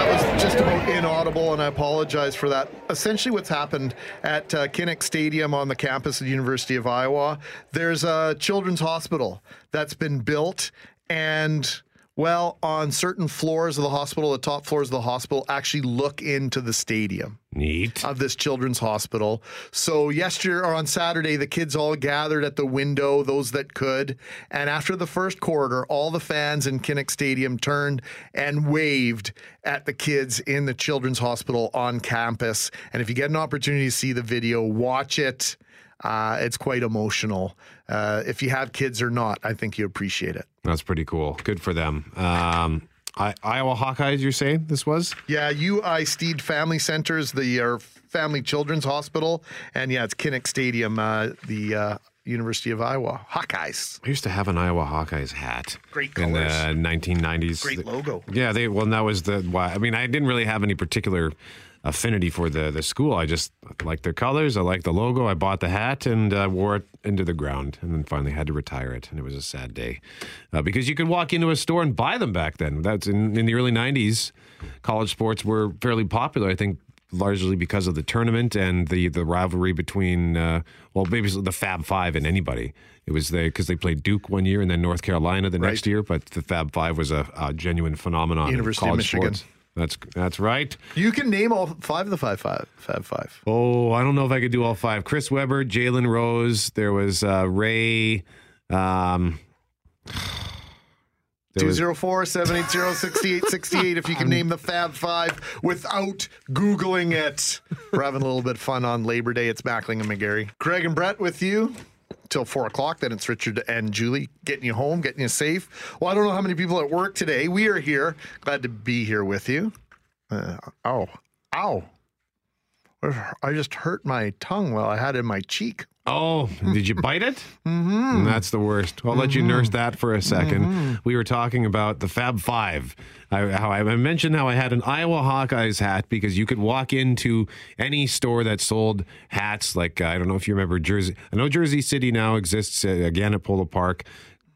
That was just about inaudible, and I apologize for that. Essentially, what's happened at uh, Kinnick Stadium on the campus of the University of Iowa, there's a children's hospital that's been built, and well, on certain floors of the hospital, the top floors of the hospital actually look into the stadium. Neat. Of this children's hospital. So, yesterday or on Saturday, the kids all gathered at the window, those that could. And after the first quarter, all the fans in Kinnick Stadium turned and waved at the kids in the children's hospital on campus. And if you get an opportunity to see the video, watch it. Uh, it's quite emotional. Uh, if you have kids or not, I think you appreciate it. That's pretty cool. Good for them. Um, I, Iowa Hawkeyes, you're saying this was? Yeah, UI Stead Family Centers, the uh, Family Children's Hospital, and yeah, it's Kinnick Stadium, uh, the uh, University of Iowa Hawkeyes. I used to have an Iowa Hawkeyes hat. Great in the colors. 1990s. Great logo. Yeah, they well, that was the why. I mean, I didn't really have any particular affinity for the the school. I just liked their colors. I liked the logo. I bought the hat and uh, wore it into the ground, and then finally had to retire it. And it was a sad day uh, because you could walk into a store and buy them back then. That's in, in the early 90s. College sports were fairly popular. I think largely because of the tournament and the the rivalry between uh, well, maybe the Fab Five and anybody. It was they because they played Duke one year and then North Carolina the next year. But the Fab Five was a, a genuine phenomenon. in University of Michigan. sports. That's that's right. You can name all five of the five, five, Fab Five. Oh, I don't know if I could do all five. Chris Webber, Jalen Rose. There was uh, Ray. Um, there 204 780 6868 if you can name the Fab Five without Googling it. We're having a little bit of fun on Labor Day. It's Mackling and McGarry. Craig and Brett with you till four o'clock. Then it's Richard and Julie getting you home, getting you safe. Well, I don't know how many people at work today. We are here. Glad to be here with you. Uh, ow. Ow. I just hurt my tongue while I had it in my cheek. Oh, did you bite it? Mm-hmm. That's the worst. I'll let you nurse that for a 2nd We were talking about the Fab Five. I, how I mentioned how I had an Iowa Hawkeyes hat because you could walk into any store that sold hats. Like I don't know if you remember Jersey. I know Jersey City now exists uh, again at Polo Park,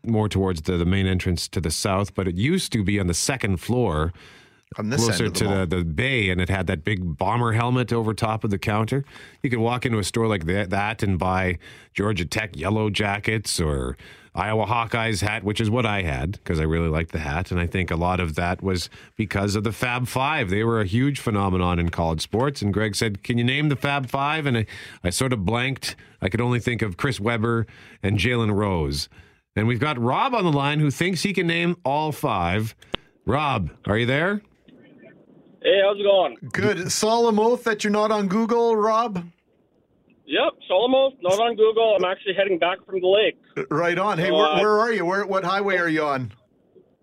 more towards the, the main entrance to the south, but it used to be on the second floor On this closer end of the to mall. the, the bay, and it had that big bomber helmet over top of the counter. You could walk into a store like that, that and buy Georgia Tech yellow jackets or Iowa Hawkeyes hat, which is what I had because I really liked the hat. And I think a lot of that was because of the Fab Five. They were a huge phenomenon in college sports. And Greg said, Can you name the Fab Five? And I, I sort of blanked. I could only think of Chris Webber and Jalen Rose. And we've got Rob on the line who thinks he can name all five. Rob, are you there? Hey, how's it going? Good. Solemn oath that you're not on Google, Rob? Yep, solemn oath, not on Google. I'm actually heading back from the lake. Right on. Hey, So, where, uh, where are you? Where What highway are you on?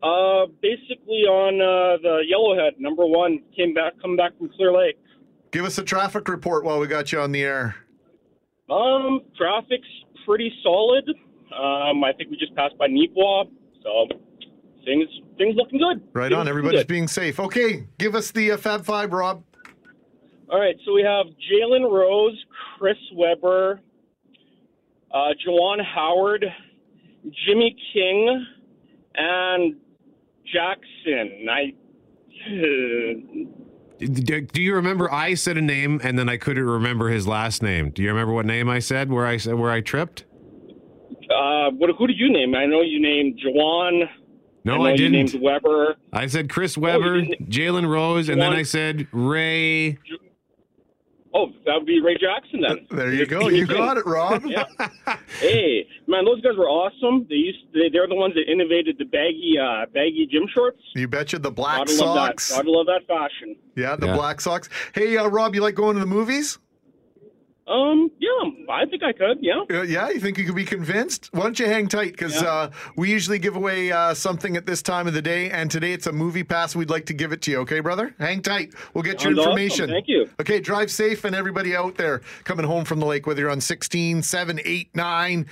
Uh, basically on uh, the Yellowhead, number one. Came back, come back from Clear Lake. Give us a traffic report while we got you on the air. Um, traffic's pretty solid. Um, I think we just passed by Neepawa, so things things looking good. Right Things on. Everybody's good. being safe. Okay, give us the uh, Fab Five, Rob. All right, so we have Jalen Rose, Chris Webber, uh, Juwan Howard, Jimmy King, and Jackson. I. Do do you remember I said a name and then I couldn't remember his last name? Do you remember what name I said? Where I said where I tripped? Uh, what, who did you name? I know you named Juwan. No, I, I didn't. named Webber. I said Chris Webber, Jalen Rose, and then I said Ray. Oh, that would be Ray Jackson then. There you go. You got it, Rob. Yeah. Hey, man, those guys were awesome. They used they, they're the ones that innovated the baggy uh, baggy gym shorts. You betcha. The black Gotta love socks. that. Gotta love that fashion. Yeah, the Yeah. black socks. Hey, uh, Rob, you like going to the movies? Um, yeah, I think I could. Yeah. Uh, yeah, you think you could be convinced? Why don't you hang tight? Because uh, we usually give away uh, something at this time of the day, and today it's a movie pass. We'd like to give it to you. Okay, brother? Hang tight. We'll get your Sounds awesome. information. Thank you. Okay, drive safe, and everybody out there coming home from the lake, whether you're on 16, 7, 8, 9,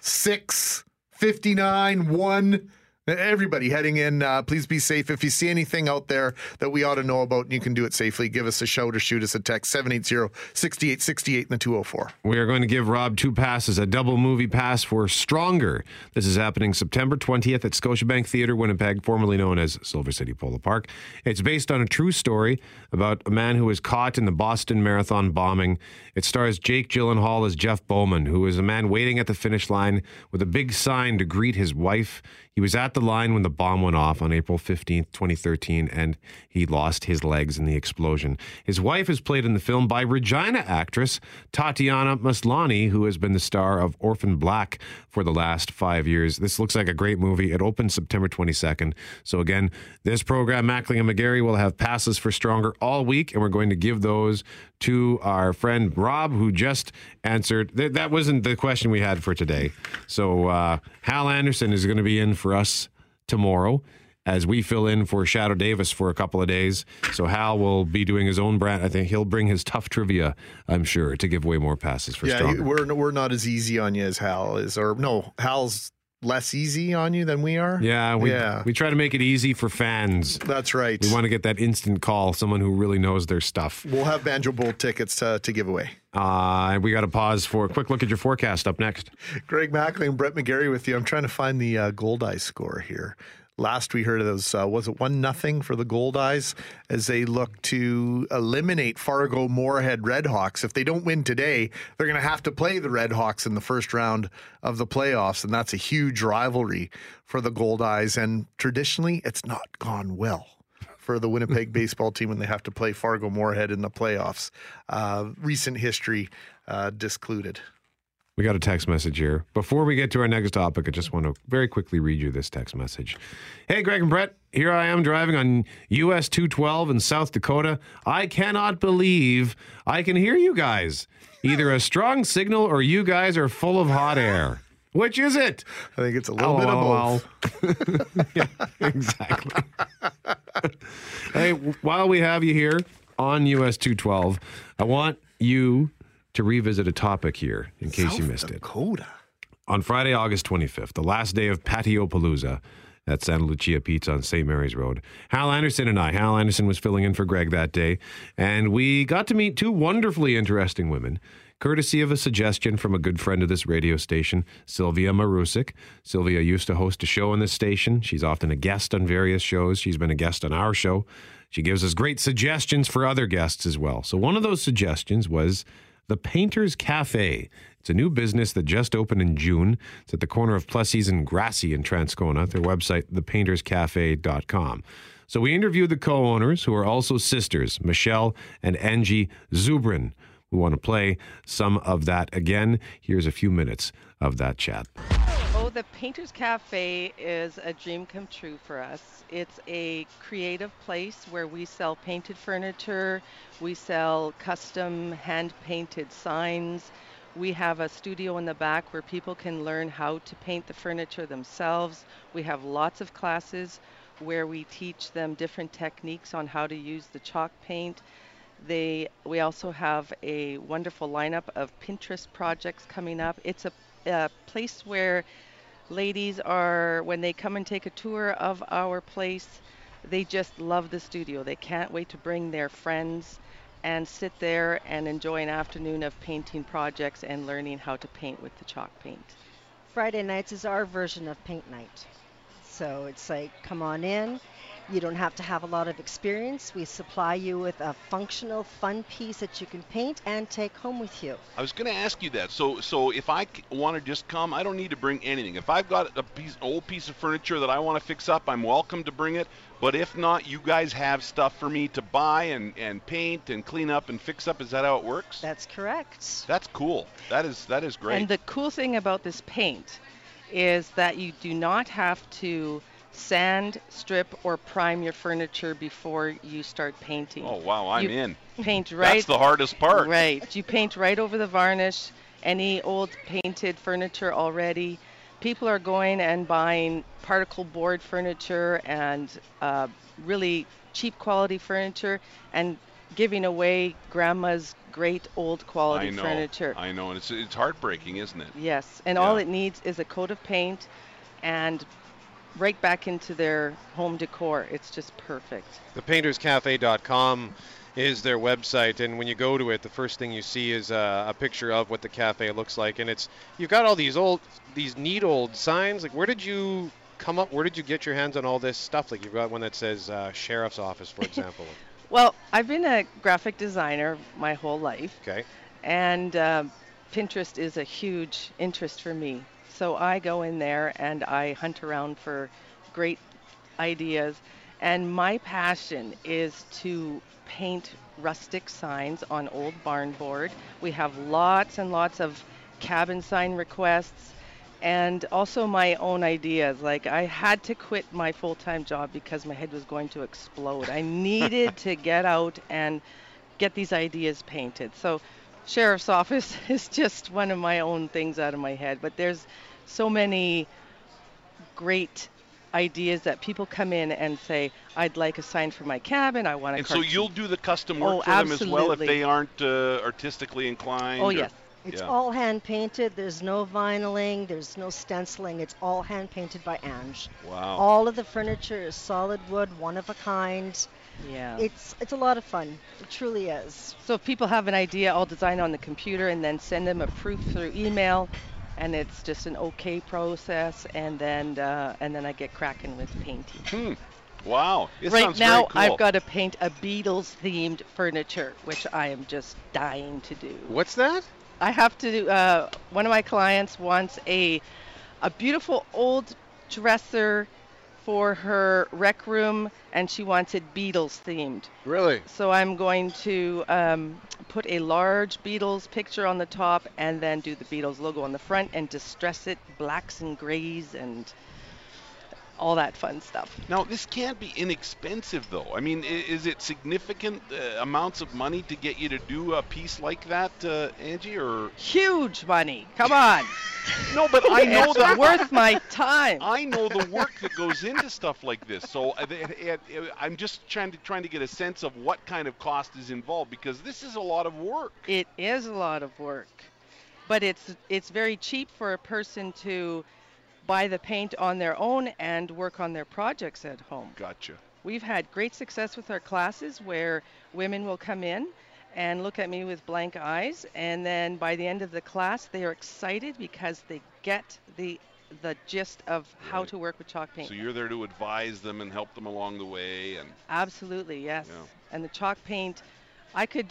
6, 59, 1. Everybody heading in, uh, please be safe. If you see anything out there that we ought to know about and you can do it safely, give us a shout or shoot us a text 780 6868 in the 204. We are going to give Rob two passes, a double movie pass for Stronger. This is happening September 20th at Scotiabank Theatre, Winnipeg, formerly known as Silver City Polo Park. It's based on a true story about a man who was caught in the Boston Marathon bombing. It stars Jake Gyllenhaal as Jeff Bauman, who is a man waiting at the finish line with a big sign to greet his wife. He was at the line when the bomb went off on April 15th, 2013, and he lost his legs in the explosion. His wife is played in the film by Regina actress Tatiana Maslany, who has been the star of Orphan Black for the last five years. This looks like a great movie. It opens September 22nd. So, again, this program, Mackling and McGarry, will have passes for Stronger all week, and we're going to give those to our friend Rob, who just answered. That wasn't the question we had for today. So, uh, Hal Anderson is going to be in for us tomorrow as we fill in for Shadoe Davis for a couple of days. So Hal will be doing his own brand. I think he'll bring his tough trivia, I'm sure, to give away more passes for yeah, Stronger. we're we're not as easy on you as Hal is, or no, Hal's less easy on you than we are. Yeah, we, yeah, we try to make it easy for fans. That's right. We want to get that instant call, someone who really knows their stuff. We'll have Banjo Bowl tickets to, to give away. Uh, we got to pause for a quick look at your forecast up next. Greg Mackling and Brett McGarry with you. I'm trying to find the uh, Goldeye score here. Last we heard of those, uh, was it one nothing for the Goldeyes as they look to eliminate Fargo Moorhead Redhawks. If they don't win today, they're going to have to play the Redhawks in the first round of the playoffs, and that's a huge rivalry for the Goldeyes. And traditionally, it's not gone well for the Winnipeg baseball team when they have to play Fargo Moorhead in the playoffs. Uh, recent history uh, discluded. We got a text message here. Before we get to our next topic, I just want to very quickly read you this text message. Hey, Greg and Brett, here I am driving on US 212 in South Dakota. I cannot believe I can hear you guys. Either a strong signal or you guys are full of hot air. Which is it? I think it's a little oh, bit of both. yeah, exactly. hey, while we have you here on US 212, I want you to revisit a topic here in case you South missed it. Dakota. On Friday, August 25th, the last day of Patio Palooza at Santa Lucia Pizza on St. Mary's Road, Hal Anderson and I, Hal Anderson was filling in for Greg that day, and we got to meet two wonderfully interesting women, courtesy of a suggestion from a good friend of this radio station, Sylvia Marusik. Sylvia used to host a show on this station. She's often a guest on various shows. She's been a guest on our show. She gives us great suggestions for other guests as well. So one of those suggestions was the Painters Cafe. It's a new business that just opened in June. It's at the corner of Plessis and Grassie in Transcona. Their website, thepainterscafe.com. So we interviewed the co-owners, who are also sisters, Michelle and Angie Zubrin. We want to play some of that again. Here's a few minutes of that chat. Oh, the Painters Cafe is a dream come true for us. It's a creative place where we sell painted furniture, we sell custom hand painted signs. We have a studio in the back where people can learn how to paint the furniture themselves. We have lots of classes where we teach them different techniques on how to use the chalk paint. They we also have a wonderful lineup of Pinterest projects coming up. It's a, a place where ladies are when they come and take a tour of our place, they just love the studio. They can't wait to bring their friends and sit there and enjoy an afternoon of painting projects and learning how to paint with the chalk paint. Friday nights is our version of paint night. So it's like, come on in. You don't have to have a lot of experience. We supply you with a functional, fun piece that you can paint and take home with you. I was going to ask you that. So, so if I want to just come, I don't need to bring anything. If I've got a piece, old piece of furniture that I want to fix up, I'm welcome to bring it. But if not, you guys have stuff for me to buy and, and paint and clean up and fix up. Is that how it works? That's correct. That's cool. That is that is great. And the cool thing about this paint is that you do not have to sand, strip, or prime your furniture before you start painting. oh wow, I'm You in. Paint right. That's the hardest part. Right. You paint right over the varnish. Any old painted furniture already. People are going and buying particle board furniture and uh, really cheap quality furniture and giving away grandma's great old quality I know. furniture. I know, and it's it's heartbreaking, isn't it? Yes, and all it needs is a coat of paint and right back into their home decor. It's just perfect. ThePaintersCafe.com is their website, and when you go to it, the first thing you see is uh, a picture of what the cafe looks like, and it's you've got all these old, these neat old signs. Like, where did you come up? Where did you get your hands on all this stuff? Like, you've got one that says uh, sheriff's office, for example. Well, I've been a graphic designer my whole life. okay. And uh, Pinterest is a huge interest for me. So I go in there and I hunt around for great ideas. And my passion is to paint rustic signs on old barn board. We have lots and lots of cabin sign requests and also my own ideas. Like I had to quit my full-time job because my head was going to explode. I needed to get out and get these ideas painted. So sheriff's office is just one of my own things out of my head, but there's so many great ideas that people come in and say, I'd like a sign for my cabin. I want a And so you'll do the custom work Oh, for them as well if they aren't uh, artistically inclined. Oh, or- yes. It's yeah. all hand painted. There's no vinyling. There's no stenciling. It's all hand painted by Ange. Wow. All of the furniture is solid wood, one of a kind. Yeah. It's it's a lot of fun. It truly is. So if people have an idea, I'll design on the computer and then send them a proof through email, and it's just an okay process, and then uh, and then I get cracking with painting. Hmm. Wow. It right sounds now, very cool. I've got to paint a Beatles themed furniture, which I am just dying to do. What's that? I have to. Uh, one of my clients wants a a beautiful old dresser for her rec room, and she wants it Beatles themed. Really? So I'm going to um, put a large Beatles picture on the top, and then do the Beatles logo on the front, and distress it blacks and grays and all that fun stuff. Now, this can't be inexpensive, though. I mean, is it significant uh, amounts of money to get you to do a piece like that, uh, Angie? Or Huge money. Come on. no, but I know it's that worth my time. I know the work that goes into stuff like this. So uh, it, it, I'm just trying to trying to get a sense of what kind of cost is involved because this is a lot of work. It is a lot of work, but it's it's very cheap for a person to buy the paint on their own and work on their projects at home. Gotcha. We've had great success with our classes where women will come in and look at me with blank eyes and then by the end of the class they are excited because they get the the gist of how to work with chalk paint. So you're there to advise them and help them along the way, and Absolutely, yes. Yeah. And the chalk paint, I could,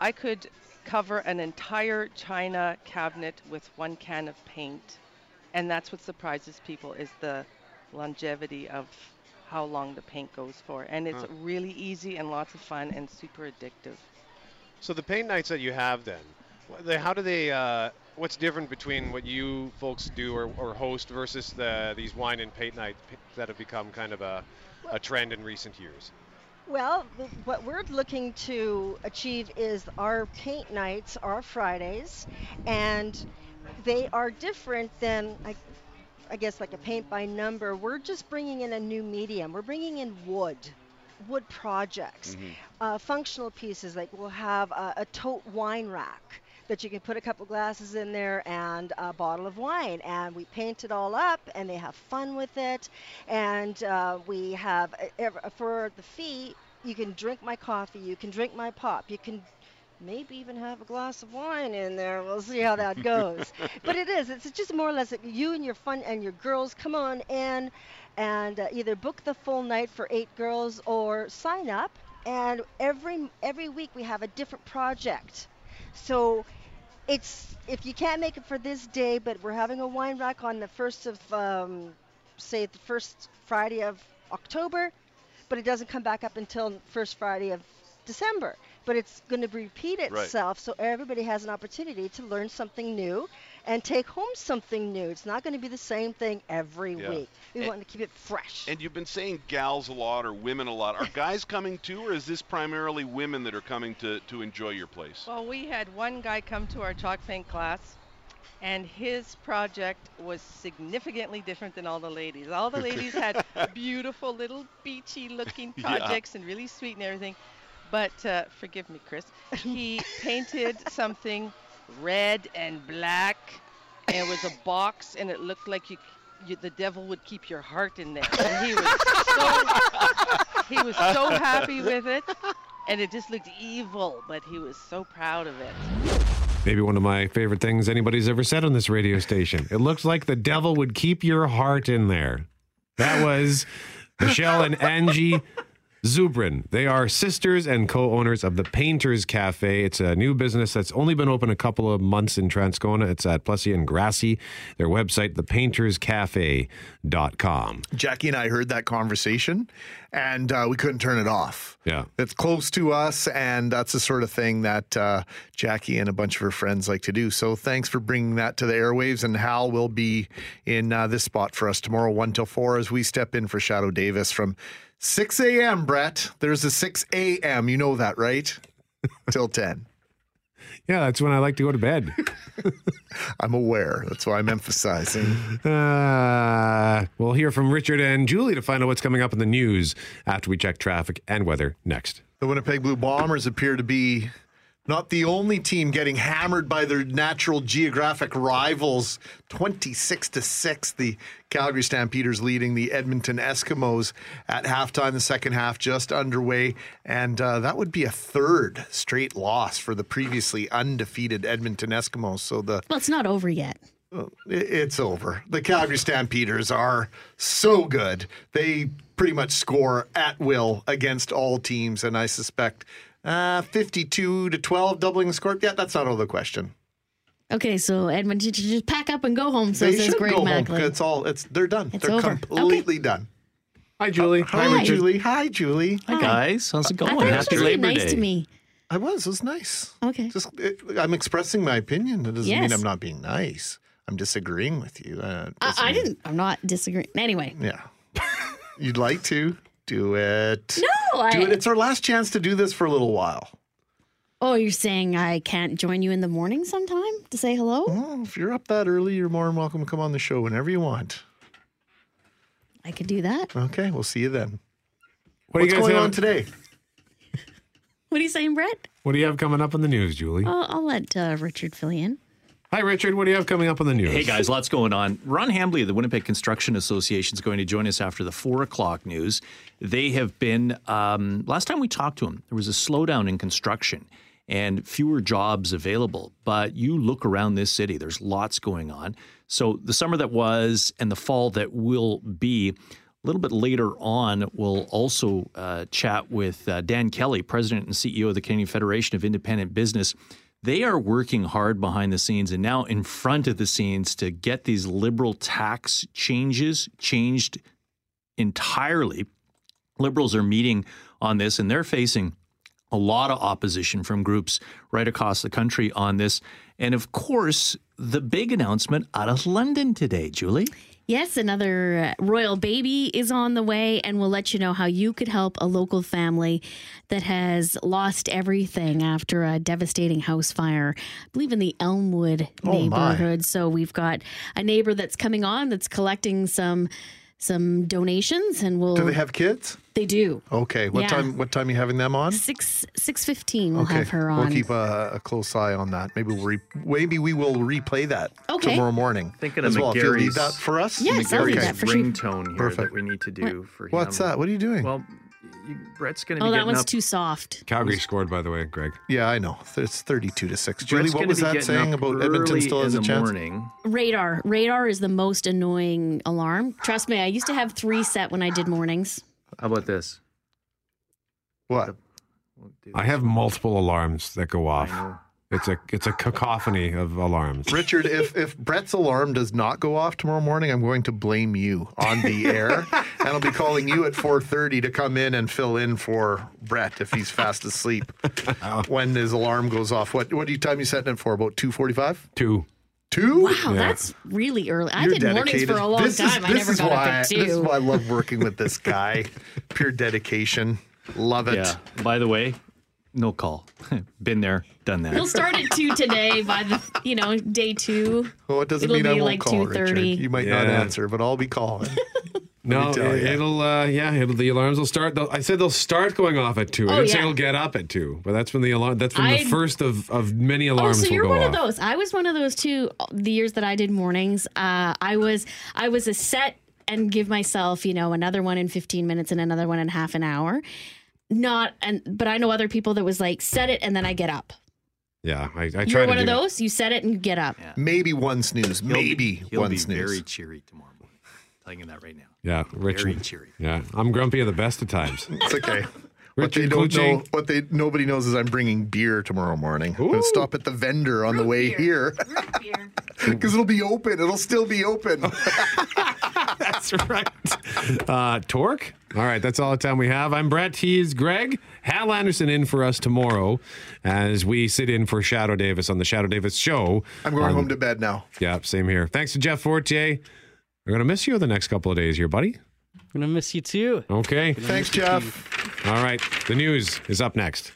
I could cover an entire china cabinet with one can of paint, and that's what surprises people is the longevity of how long the paint goes for, and it's Huh. really easy and lots of fun and super addictive. So the paint nights that you have then, they- how do they? Uh, what's different between what you folks do or, or host versus the these wine and paint nights that have become kind of a, a trend in recent years? Well, what we're looking to achieve is our paint nights are Fridays, and they are different than, I, I guess, like a paint by number. We're just bringing in a new medium. We're bringing in wood, wood projects, uh, functional pieces. Like we'll have a, a tote wine rack that you can put a couple glasses in there and a bottle of wine and we paint it all up and they have fun with it and uh, we have uh, for the fee you can drink my coffee you can drink my pop you can maybe even have a glass of wine in there. We'll see how that goes. But it is. It's just more or less you and your fun and your girls come on in and uh, either book the full night for eight girls or sign up. And every every week we have a different project. So it's if you can't make it for this day, but we're having a wine rack on the first of um, say the first Friday of October, but it doesn't come back up until first Friday of December. But it's going to repeat Right. itself, so everybody has an opportunity to learn something new and take home something new. It's not going to be the same thing every Yeah. week. We And- want to keep it fresh. and you've been saying gals a lot or women a lot. Are guys coming too, or is this primarily women that are coming to to enjoy your place? Well, we had one guy come to our chalk paint class, and his project was significantly different than all the ladies. All the ladies had beautiful little beachy looking Yeah. projects and really sweet and everything. But uh, forgive me, Chris, he painted something red and black, and it was a box, and it looked like you, you the devil would keep your heart in there. And he was so he was so happy with it, and it just looked evil, but he was so proud of it. Maybe one of my favorite things anybody's ever said on this radio station. It looks like the devil would keep your heart in there. That was Michelle and Angie Zubrin. They are sisters and co owners of the Painters Cafe. It's a new business that's only been open a couple of months in Transcona. It's at Plessis and Grassie. Their website, thepainterscafe.com. Jackie and I heard that conversation, and uh, we couldn't turn it off. Yeah. It's close to us, and that's the sort of thing that uh, Jackie and a bunch of her friends like to do. So thanks for bringing that to the airwaves. And Hal will be in uh, this spot for us tomorrow, 1 till 4, as we step in for Shadoe Davis from 6 a.m., Brett. There's a 6 a.m. You know that, right? till 10. Yeah, that's when I like to go to bed. I'm aware. That's why I'm emphasizing. Uh, we'll hear from Richard and Julie to find out what's coming up in the news after we check traffic and weather next. The Winnipeg Blue Bombers appear to be not the only team getting hammered by their natural geographic rivals 26 to 6 the Calgary Stampeders leading the Edmonton Eskimos at halftime the second half just underway and uh, that would be a third straight loss for the previously undefeated Edmonton Eskimos so the Well, it's not over yet. It's over. The Calgary Stampeders are so good. They pretty much score at will against all teams, and I suspect uh, 52 to 12 doubling the score. Yeah, that's not out of the question. Okay, so Edmonton should just pack up and go home. So they says should Greg go home. It's all. It's they're done. It's they're over. completely done. Hi, Julie. Hi, Hi. Julie. Hi, Julie. Hi. guys. How's it going? thought you were Happy supposed to be Labor nice Day. to me. I was. It was nice. Okay. Just it, I'm expressing my opinion. It doesn't mean I'm not being nice. I'm disagreeing with you. Uh, I, I mean- didn't. I'm not disagreeing. Anyway, Yeah. You'd like to do it? No, I- do it. It's our last chance to do this for a little while. Oh, you're saying I can't join you in the morning sometime to say hello? Well, if you're up that early, you're more than welcome to come on the show whenever you want. I could do that. Okay, we'll see you then. What do you guys going have- on today? What are you saying, Brett? What do you have coming up in the news, Julie? I'll, I'll let uh, Richard fill you in. Hi, Richard. What do you have coming up on the news? Hey guys, lots going on. Ron Hambley of the Winnipeg Construction Association is going to join us after the four o'clock news. They have been, um, last time we talked to him, there was a slowdown in construction and fewer jobs available. But you look around this city, there's lots going on. So the summer that was and the fall that will be. A little bit later on, we'll also uh, chat with uh, Dan Kelly, President and CEO of the Canadian Federation of Independent Business. They are working hard behind the scenes and now in front of the scenes to get these liberal tax changes changed entirely. Liberals are meeting on this and they're facing a lot of opposition from groups right across the country on this. And of course, the big announcement out of London today, Julie. Yes, another uh, royal baby is on the way, and we'll let you know how you could help a local family that has lost everything after a devastating house fire, I believe in the Elmwood neighborhood. Oh, neighborhood. So we've got a neighbor that's coming on that's collecting some some donations, and we'll. Do they have kids? They do. Okay. What Yeah. time? What time are you having them on? Six six fifteen. We'll okay. have her on. We'll keep a, a close eye on that. Maybe we'll re- maybe we will replay that Okay. tomorrow morning. Thinking as of well. If you'll leave that for us. Yes, I'll leave McGarry's that for sure. ringtone here Perfect. that we need to do for him. What's that? What are you doing? Well, you, Brett's going to Oh, that one's up. too soft. Calgary scored, by the way, Greg. Yeah, I know. It's thirty-two to six. Julie, what was that saying about Edmonton still has in a the chance? morning. Radar. Radar is the most annoying alarm. Trust me, I used to have three set when I did mornings. How about this? What? I have multiple alarms that go off. It's a it's a cacophony of alarms. Richard, if if Brett's alarm does not go off tomorrow morning, I'm going to blame you on the air, and I'll be calling you at 4:30 to come in and fill in for Brett if he's fast asleep when his alarm goes off. What what do you time you setting it for? About 2:45? Two. Two? Wow, that's really early. I You're did mornings dedicated. for a long This is- time. I never is got why, up at two. This is why I love working with this guy. Pure dedication. Love it. Yeah. By the way, no call. Been there, done that. He'll start at two today. By the you know day two, Well, it doesn't it'll mean I won't like call, two Richard. You might not answer, but I'll be calling. No, it, ya. it'll uh, yeah, it'll, the alarms will start. they'll- I said they'll start going off at two. Oh, I Oh, didn't say yeah. it'll get up at two, but that's when the alarm. That's when I- the first of, of many alarms. Oh, alarms so you're go one off. of those. I was one of those too. The years that I did mornings, uh, I was I was a set and give myself you know another one in 15 minutes and another one in half an hour. Not and but I know other people that was like set it and then I get up. Yeah, I, I try You're to one do of those. You set it and you get up. Maybe one snooze. He'll be- Maybe he'll one be snooze. very cheery tomorrow morning. Telling you that right now. Yeah, Richard. Very cheery. Yeah, I'm grumpy at the best of times. It's okay. What they don't Kluche. know, what they nobody knows is I'm bringing beer tomorrow morning. I'm gonna stop at the vendor on the way here because it'll be open. It'll still be open. That's right. Uh, Torque. All right, that's all the time we have. I'm Brett. He's Greg. Hal Anderson in for us tomorrow as we sit in for Shadoe Davis on the Shadoe Davis Show. I'm going on- home to bed now. Yeah, same here. Thanks to Jeff Fortier. We're gonna miss you the next couple of days here, buddy. I'm gonna miss you too. Okay. Thanks, Jeff. All right. The news is up next.